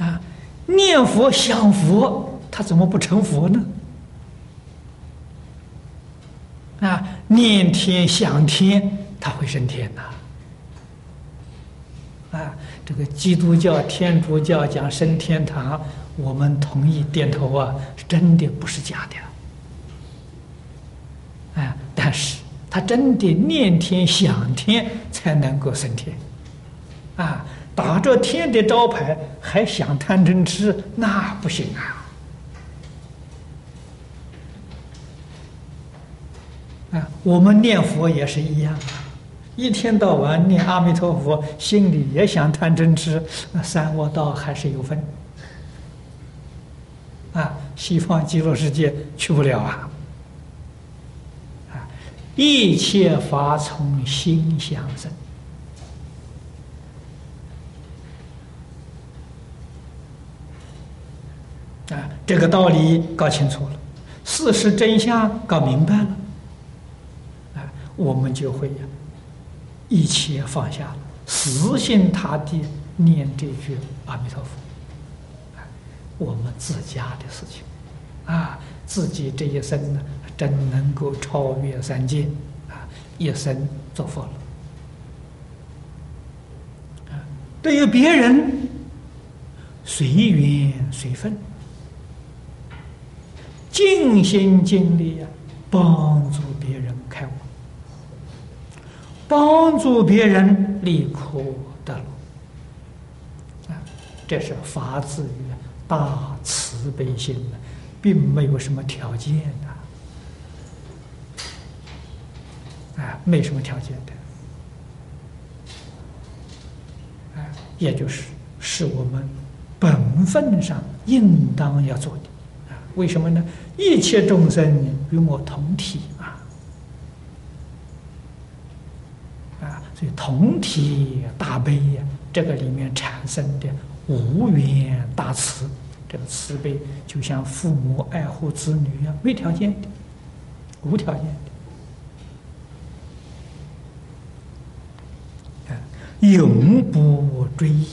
啊！啊，念佛想佛，他怎么不成佛呢？啊，念天想天。他会升天呐！啊，这个基督教、天主教讲升天堂，我们同意点头啊，真的不是假的。啊，但是他真的念天想天才能够升天，啊，打着天的招牌还想贪嗔痴，那不行啊！啊，我们念佛也是一样啊。一天到晚念阿弥陀佛，心里也想贪嗔痴，那三恶道还是有分。啊，西方极乐世界去不了啊！啊，一切法从心想生。啊，这个道理搞清楚了，事实真相搞明白了，啊，我们就会呀。一切放下了，死心塌地念这句阿弥陀佛，我们自家的事情，啊，自己这一生呢，真能够超越三界，啊，一生做佛了。啊，对于别人，随缘随分，尽心尽力啊，帮助别人开悟。帮助别人利苦得乐，啊，这是发自于大慈悲心的，并没有什么条件的，啊，没什么条件的，啊，也就是是我们本分上应当要做的，啊，为什么呢？一切众生与我同体。所以同体大悲呀，这个里面产生的无缘大慈，这个慈悲就像父母爱护子女一样，没条件的，无条件的，永不追忆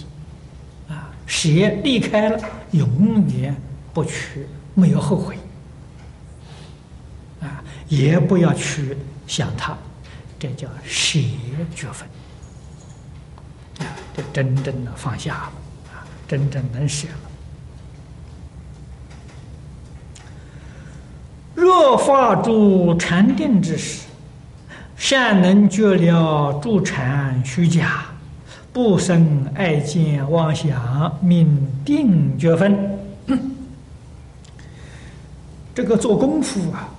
啊，谁离开了，永远不去，没有后悔啊，也不要去想他。这叫舍觉分啊，这真正的放下了啊，真正能舍了。若发诸禅定之时，善能觉了诸禅虚假，不生爱见妄想，名定觉分。这个做功夫啊。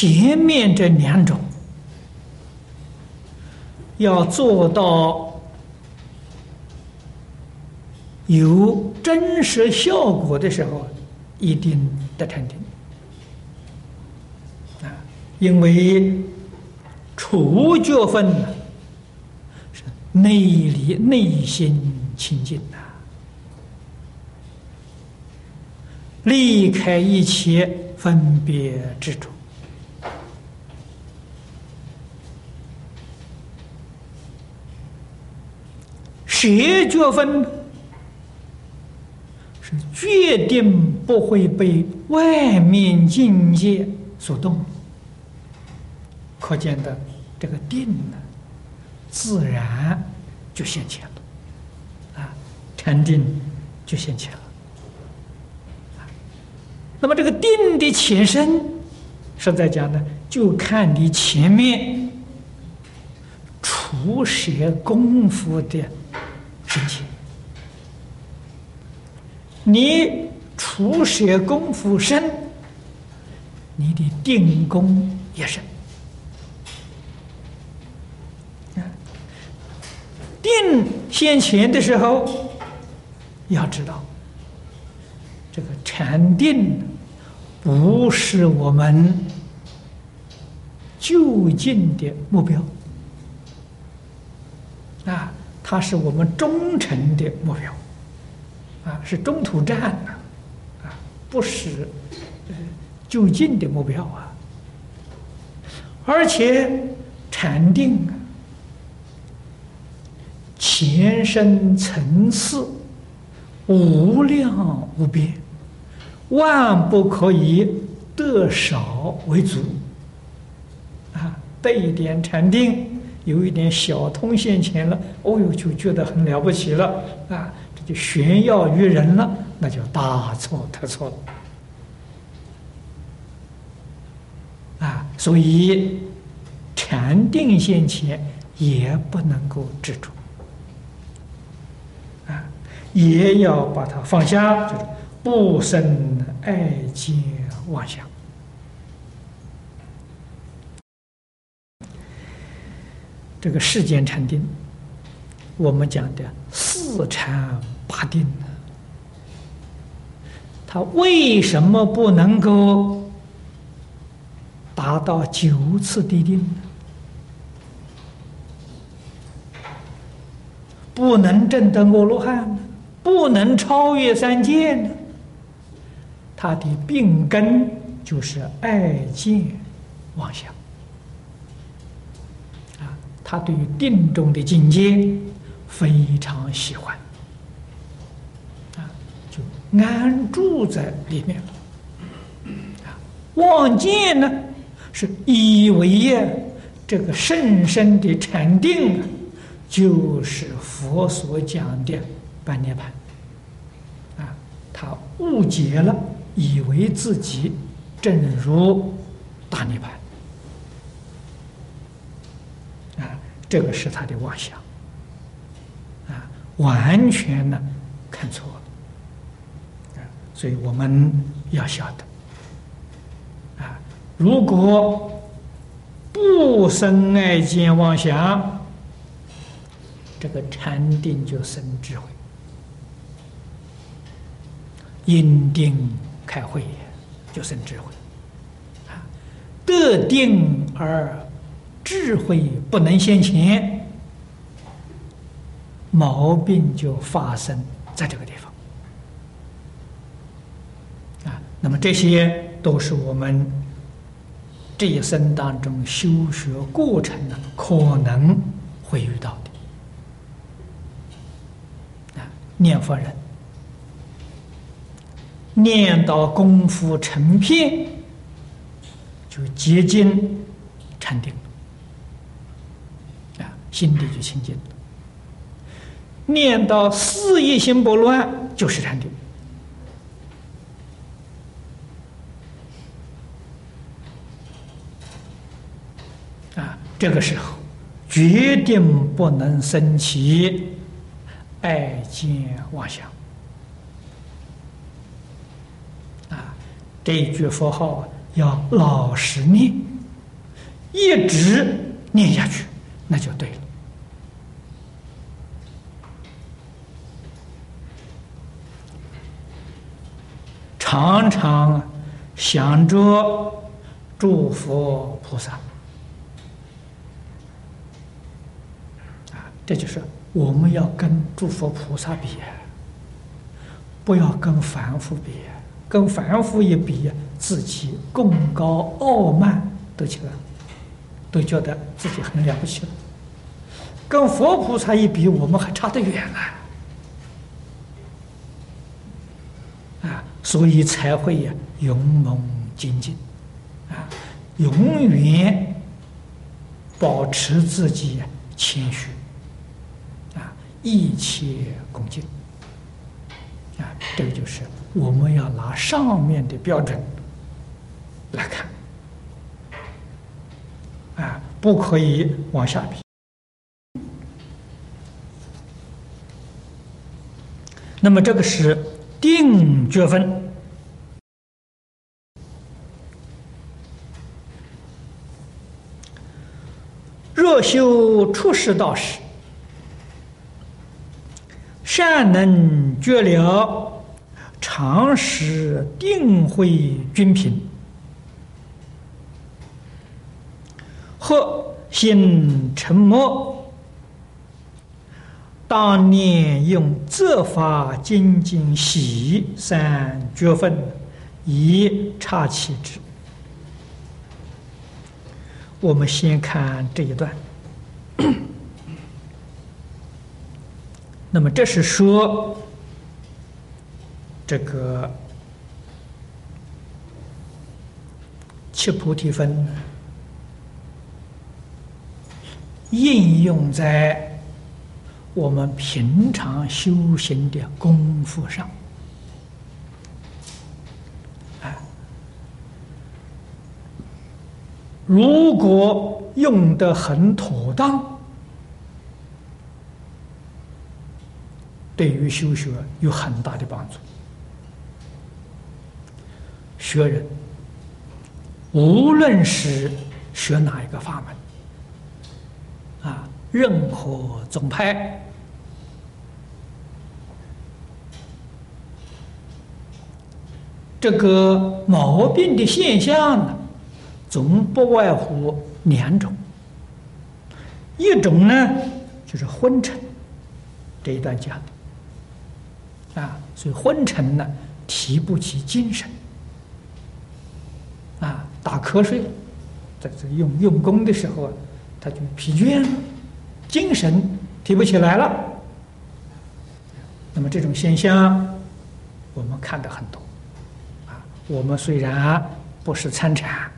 前面这两种要做到有真实效果的时候，一定得禅定啊，因为除觉分是内里内心清净的，离开一切分别执着。邪觉分是决定不会被外面境界所动，可见的这个定呢，自然就现前了，啊，禅定就现前了。那么这个定的前身，是在讲呢，就看你前面除邪功夫的。深浅，你除舍功夫深，你的定功也深。定先前的时候，要知道，这个禅定不是我们就近的目标啊。它是我们忠诚的目标，啊，是中途站呐，啊，不是就近的目标啊。而且禅定啊，前身层次无量无边，万不可以得少为足，啊，得一点禅定。有一点小通现前了，哦哟，就觉得很了不起了啊！这就炫耀于人了，那就大错特错了啊！所以禅定现前也不能够执着啊，也要把它放下，不生爱见妄想。这个世间禅定，我们讲的四禅八定呢，它为什么不能够达到九次地定呢？不能证得阿罗汉？不能超越三界呢？它的病根就是爱见妄想。他对于定中的境界非常喜欢，啊，就安住在里面了。啊，望见呢，是以为呀，这个甚深的禅定啊，就是佛所讲的半涅盘。啊，他误解了，以为自己正如大涅盘。这个是他的妄想，啊，完全呢看错了，啊，所以我们要晓得，啊，如果不生爱见妄想，这个禅定就生智慧，因定开慧就生智慧，啊，得定而。智慧不能现前，毛病就发生在这个地方啊。那么这些都是我们这一生当中修学过程呢，可能会遇到的啊。念佛人念到功夫成片，就接近禅定。心地就清净。念到四意心不乱，就是禅定。啊，这个时候决定不能生起爱见妄想。啊，这一句佛号要老实念，一直念下去，那就对了。常常想着诸佛菩萨啊，这就是我们要跟诸佛菩萨比，不要跟凡夫比，跟凡夫一比，自己功高傲慢都起来，都觉得自己很了不起了。跟佛菩萨一比，我们还差得远啊！啊，所以才会呀，勇猛精进，啊，永远保持自己谦虚，啊，一切恭敬，啊，这个就是我们要拿上面的标准来看，啊，不可以往下比。那么这个是定觉分，若修出世道时，善能觉了，常识定慧均平，或心沉默。当年用责法精进喜三觉分，以察其之。我们先看这一段。那么这是说这个七菩提分应用在。我们平常修行的功夫上，啊，如果用的很妥当，对于修学有很大的帮助。学人，无论是学哪一个法门，任何宗派，这个毛病的现象呢，总不外乎两种。一种呢，就是昏沉，这一段讲的啊，所以昏沉呢，提不起精神，啊，打瞌睡，在这用用功的时候啊，他就疲倦了。精神提不起来了，那么这种现象我们看的很多啊。我们虽然不是参禅，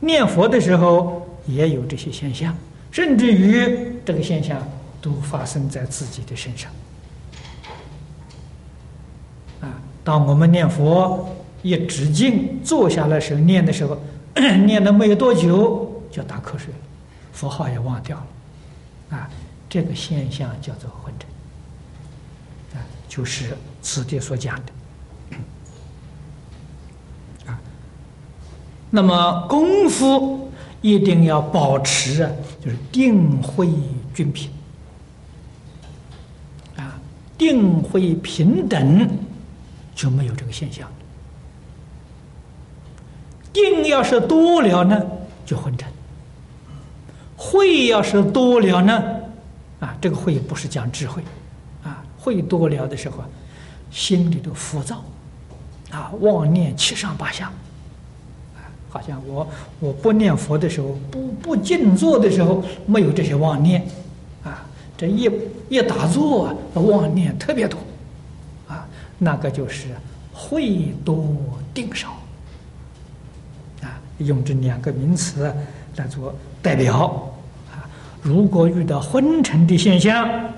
念佛的时候也有这些现象，甚至于这个现象都发生在自己的身上啊。当我们念佛一直静坐下来时候，念的时候，念了没有多久就打瞌睡了，佛号也忘掉了。啊，这个现象叫做昏沉，啊，就是此地所讲的，啊，那么功夫一定要保持啊，就是定慧均平，啊，定慧平等就没有这个现象定要是多了呢，就昏沉。慧要是多了呢，啊，这个慧不是讲智慧，啊，慧多了的时候，心里头浮躁，啊，妄念七上八下，啊，好像我我不念佛的时候，不不静坐的时候，没有这些妄念，啊，这一一打坐，妄念特别多，啊，那个就是慧多定少，啊，用这两个名词来做代表。如果遇到昏沉的现象，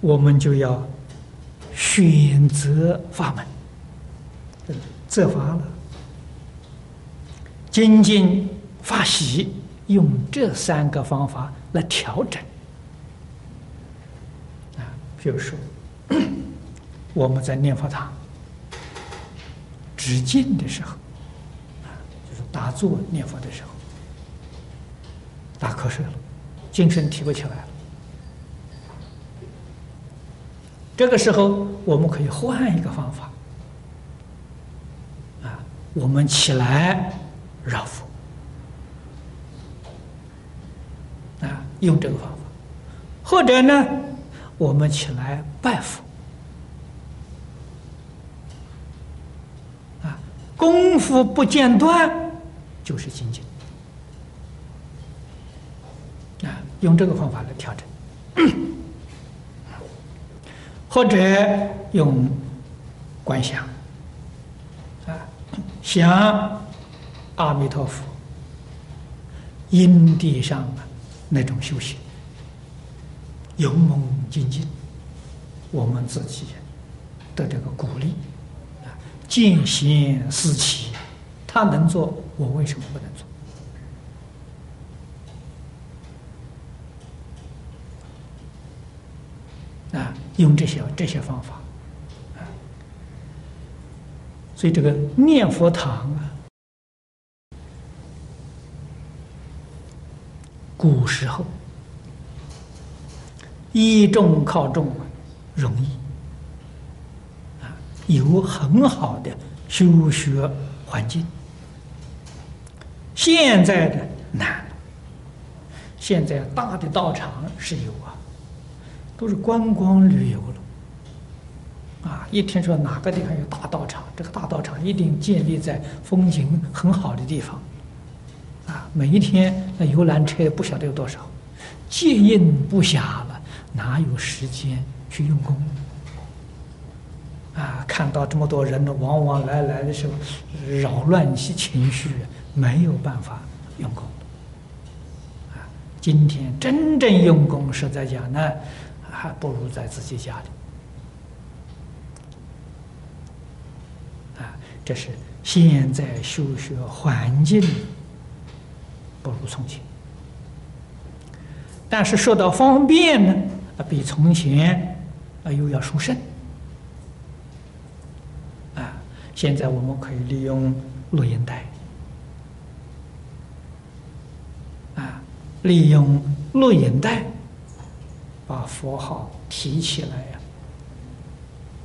我们就要选择法门，责法了，精进发喜，用这三个方法来调整。啊，比如说，我们在念佛堂止静的时候，啊，就是打坐念佛的时候。打瞌睡了，精神提不起来了。这个时候我们可以换一个方法，啊，我们起来绕佛，啊，用这个方法，或者呢，我们起来拜佛，啊，功夫不间断就是精进，啊，用这个方法来调整。或者用观想啊，想阿弥陀佛因地上的那种修行，勇猛精进，我们自己的这个鼓励啊，见贤思齐，他能做，我为什么不能做？啊，用这些这些方法，啊，所以这个念佛堂啊，古时候依重靠重，容易啊，有很好的修学环境。现在的难，现在大的道场是有。都是观光旅游了，啊！一听说哪个地方有大道场，这个大道场一定建立在风景很好的地方，啊！每一天那游览车不晓得有多少，接应不暇了，哪有时间去用功？啊！看到这么多人呢，往往来来的时候扰乱其情绪，没有办法用功。啊！今天真正用功是在讲呢。还不如在自己家里啊！这是现在修学环境不如从前，但是说到方便呢，啊，比从前啊又要殊胜啊！现在我们可以利用录音带啊，利用录音带。把佛号提起来呀，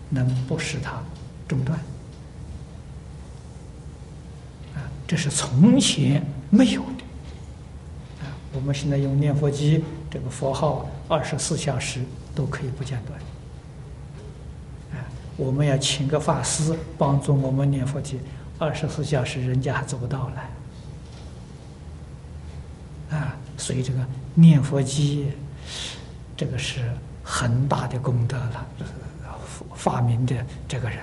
能不使它中断？啊，这是从前没有的。啊，我们现在用念佛机，这个佛号二十四小时都可以不间断。啊，我们要请个法师帮助我们念佛机，二十四小时人家还做不到了。啊，所以这个念佛机。这个是很大的功德了，发明的这个人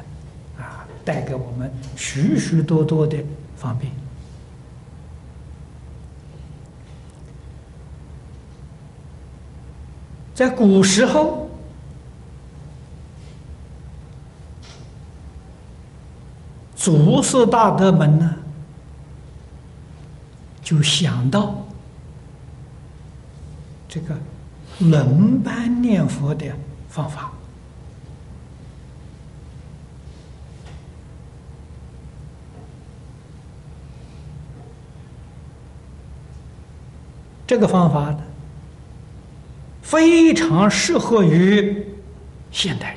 啊，带给我们许许多多的方便。在古时候，祖师大德们呢，就想到这个。轮班念佛的方法，这个方法呢，非常适合于现代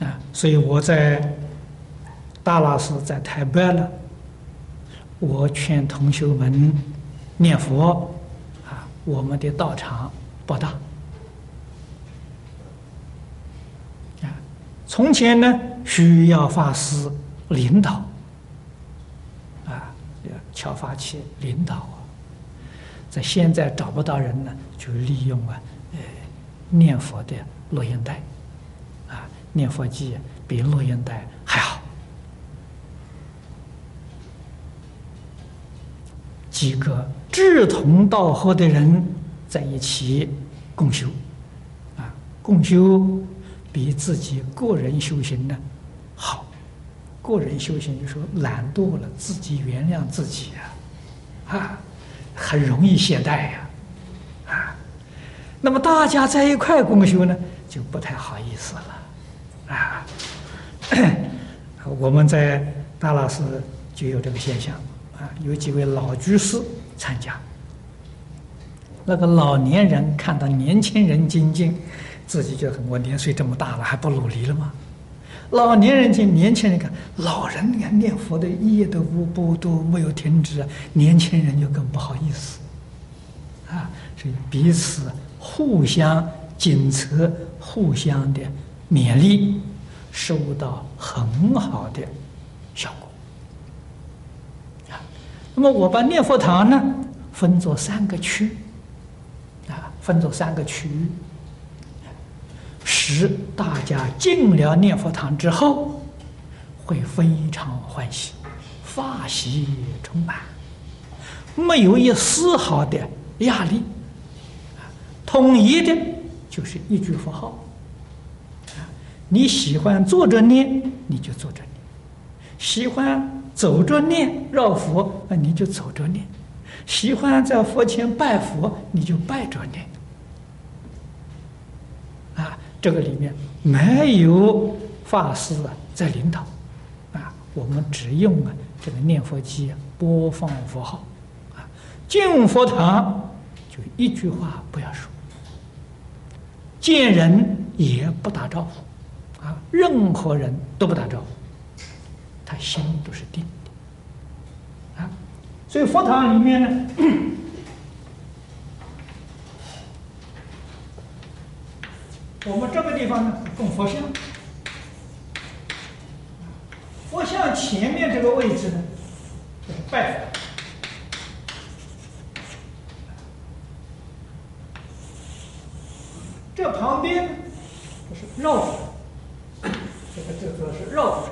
人啊！所以我在大老师在台北了。我劝同学们念佛啊，我们的道场不大啊。从前呢，需要法师领导啊，要敲法器领导啊。在现在找不到人呢，就利用啊，呃，念佛的录音带啊，念佛机比录音带还好。几个志同道合的人在一起共修，啊，共修比自己个人修行呢好。个人修行就说懒惰了，自己原谅自己呀，啊，很容易懈怠呀，啊。那么大家在一块共修呢，就不太好意思了，啊。我们在大老师就有这个现象。啊，有几位老居士参加，那个老年人看到年轻人精进，自己觉得我年岁这么大了，还不努力了吗？老年人见年轻人看，老人你看念佛的一夜都不不都没有停止，年轻人就更不好意思，啊，所以彼此互相检测，互相的勉励，收到很好的效果。啊，那么我把念佛堂呢分作三个区，啊，分作三个区域。使大家进了念佛堂之后，会非常欢喜，法喜充满，没有一丝毫的压力。统一的就是一句佛号。你喜欢坐着念，你就坐着念；喜欢走着念绕佛，那你就走着念；喜欢在佛前拜佛，你就拜着念。啊这个里面没有法师啊在领导，啊，我们只用啊这个念佛机播放佛号，啊，进佛堂就一句话不要说，见人也不打招呼，啊，任何人都不打招呼，他心都是定的，啊，所以佛堂里面呢。我们这个地方呢，供佛像。佛像前面这个位置呢是，拜佛。这旁边这是绕，这个这个是绕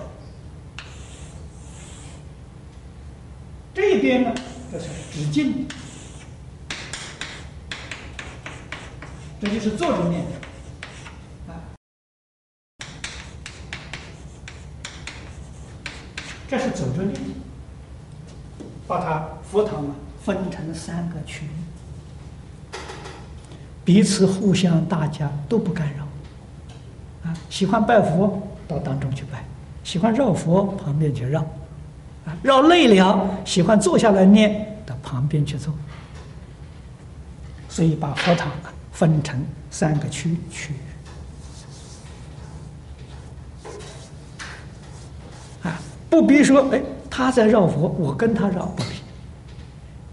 这边呢，这是直径，这就是坐着念。啊这是走着念，把它佛堂啊分成三个区域，彼此互相，大家都不干扰。啊，喜欢拜佛到当中去拜，喜欢绕佛旁边去绕，啊，绕累了喜欢坐下来念到旁边去坐。所以把佛堂啊分成三个区区域。不必说，哎，他在绕佛，我跟他绕，不必。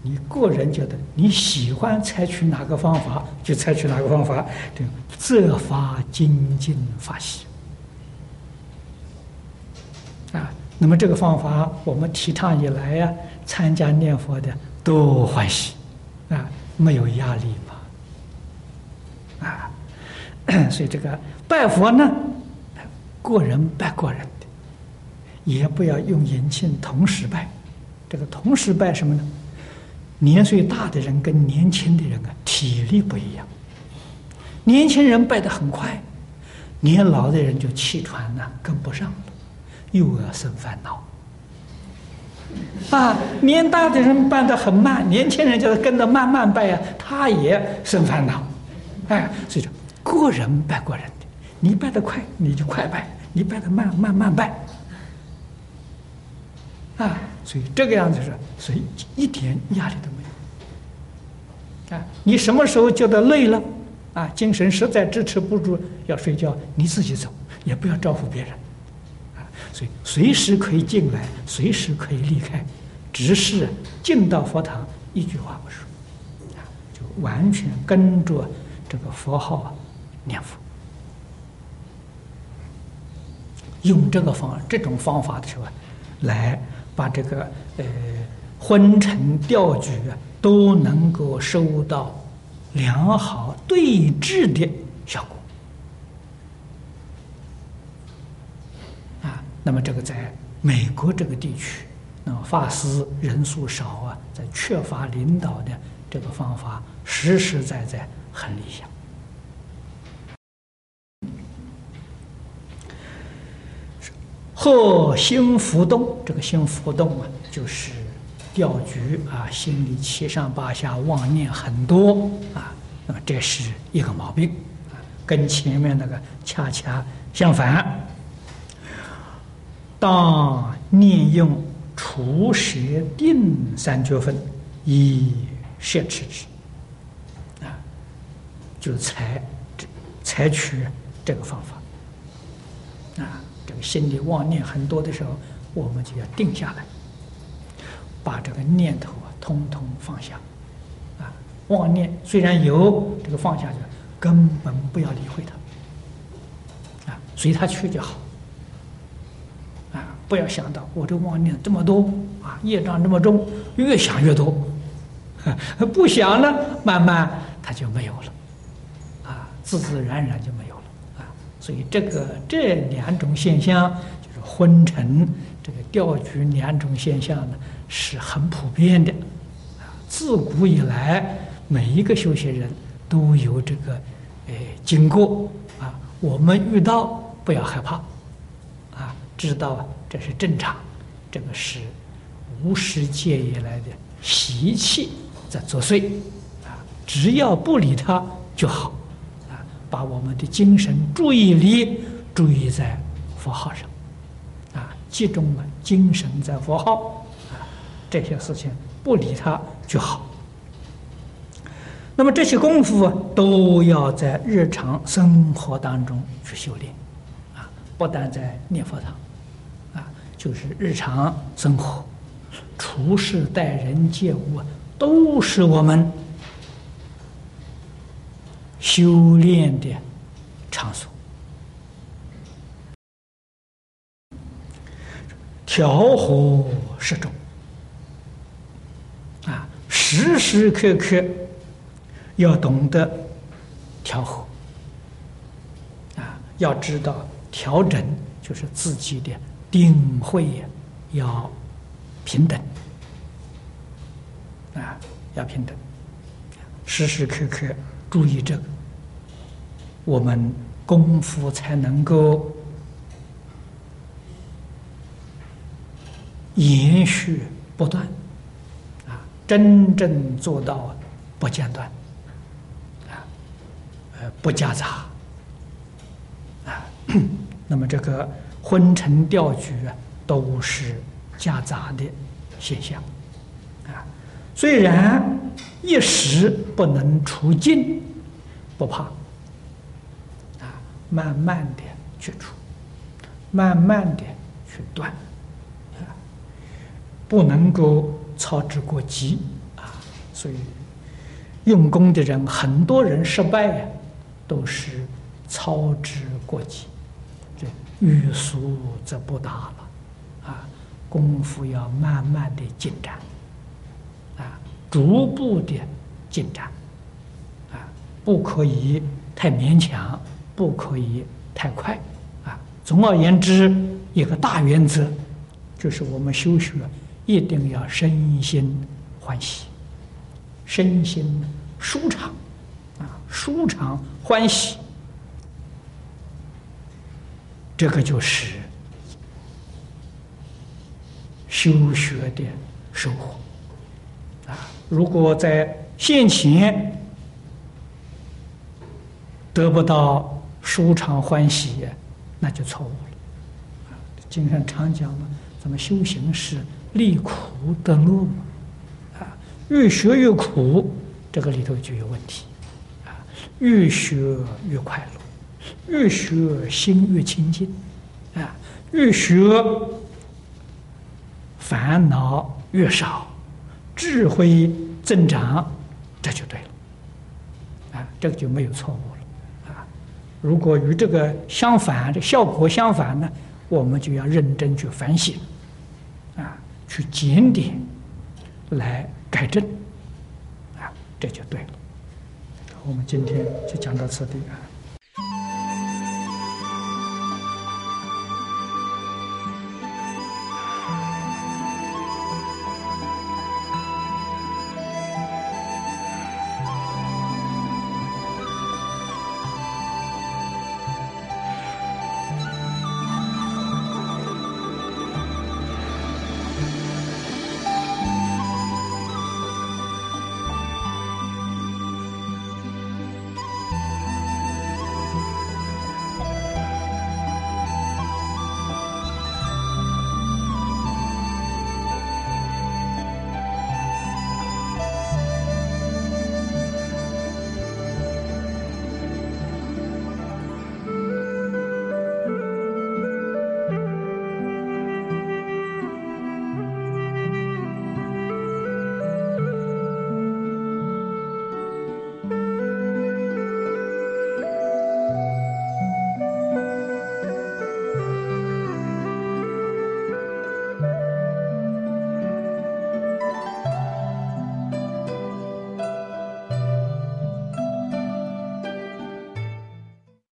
你个人觉得你喜欢采取哪个方法，就采取哪个方法，对，这法精进法喜。啊，那么这个方法我们提倡以来呀，参加念佛的都欢喜，啊，没有压力嘛，啊，所以这个拜佛呢，个人拜个人的。也不要用银磬同时拜，这个同时拜什么呢？年岁大的人跟年轻的人啊，体力不一样。年轻人拜得很快，年老的人就气喘呐，跟不上了，又要生烦恼。啊，年大的人拜得很慢，年轻人就是跟着慢慢拜啊，他也生烦恼。哎，所以说，个人拜个人的，你拜得快，你就快拜；你拜得慢，慢慢拜。啊，所以这个样子是，所以一点压力都没有。啊，你什么时候觉得累了，啊，精神实在支持不住要睡觉，你自己走，也不要招呼别人。所以随时可以进来，随时可以离开，只是进到佛堂一句话不说，啊，就完全跟着这个佛号念佛。用这个方这种方法的时候啊来。把这个呃昏沉调举啊，都能够收到良好对治的效果啊。那么这个在美国这个地区，那么法师人数少啊，在缺乏领导的这个方法，实实在在很理想。或心浮动，这个心浮动啊，就是钓局啊，心里七上八下，妄念很多啊，那么这是一个毛病，跟前面那个恰恰相反。当念用除舌定三觉分，以摄持之啊就采采取这个方法啊。这个心里妄念很多的时候，我们就要定下来，把这个念头啊，通通放下。啊，妄念虽然有，这个放下去，根本不要理会它，啊，随他去就好。不要想到我这妄念这么多啊，业障这么重，越想越多。不想呢，慢慢它就没有了，啊，自自然然就没有了啊。所以，这个这两种现象，就是昏沉、这个掉举两种现象呢，是很普遍的。啊，自古以来，每一个修行人都有这个，呃，经过。啊，我们遇到不要害怕，啊，知道这是正常，这个是无始界以来的习气在作祟。啊，只要不理它就好。啊把我们的精神注意力注意在佛号上，啊，集中了精神在佛号，啊，这些事情不理他就好。那么这些功夫都要在日常生活当中去修炼，啊，不但在念佛堂，就是日常生活，处事待人接物，都是我们。修炼的场所，调和适中啊，时时刻刻要懂得调和啊，要知道调整就是自己的定慧要平等。啊，要平等，时时刻刻注意这个。我们功夫才能够延续不断，啊，真正做到不间断，啊，呃，不夹杂，啊，那么这个昏沉掉举啊，都是夹杂的现象，啊，虽然一时不能除尽，不怕啊。慢慢的去除，慢慢的去断，啊，不能够操之过急啊。所以用功的人，很多人失败呀，都是操之过急。欲速则不达了啊，功夫要慢慢的进展，啊，逐步的进展，啊，不可以太勉强。不可以太快，啊！总而言之，一个大原则就是我们修学一定要身心欢喜，身心舒畅，啊，舒畅欢喜，这个就是修学的收获，啊！如果在现前得不到。舒畅欢喜，那就错误了。经常常讲嘛，咱们修行是离苦得乐嘛，啊，越学越苦，这个里头就有问题，啊，越学越快乐，越学心越清净，啊，越学烦恼越少，智慧增长，这就对了，啊，这个就没有错误了，啊。如果与这个相反，这效果相反呢，我们就要认真去反省，啊，去检点，来改正，啊，这就对了。我们今天就讲到此地啊。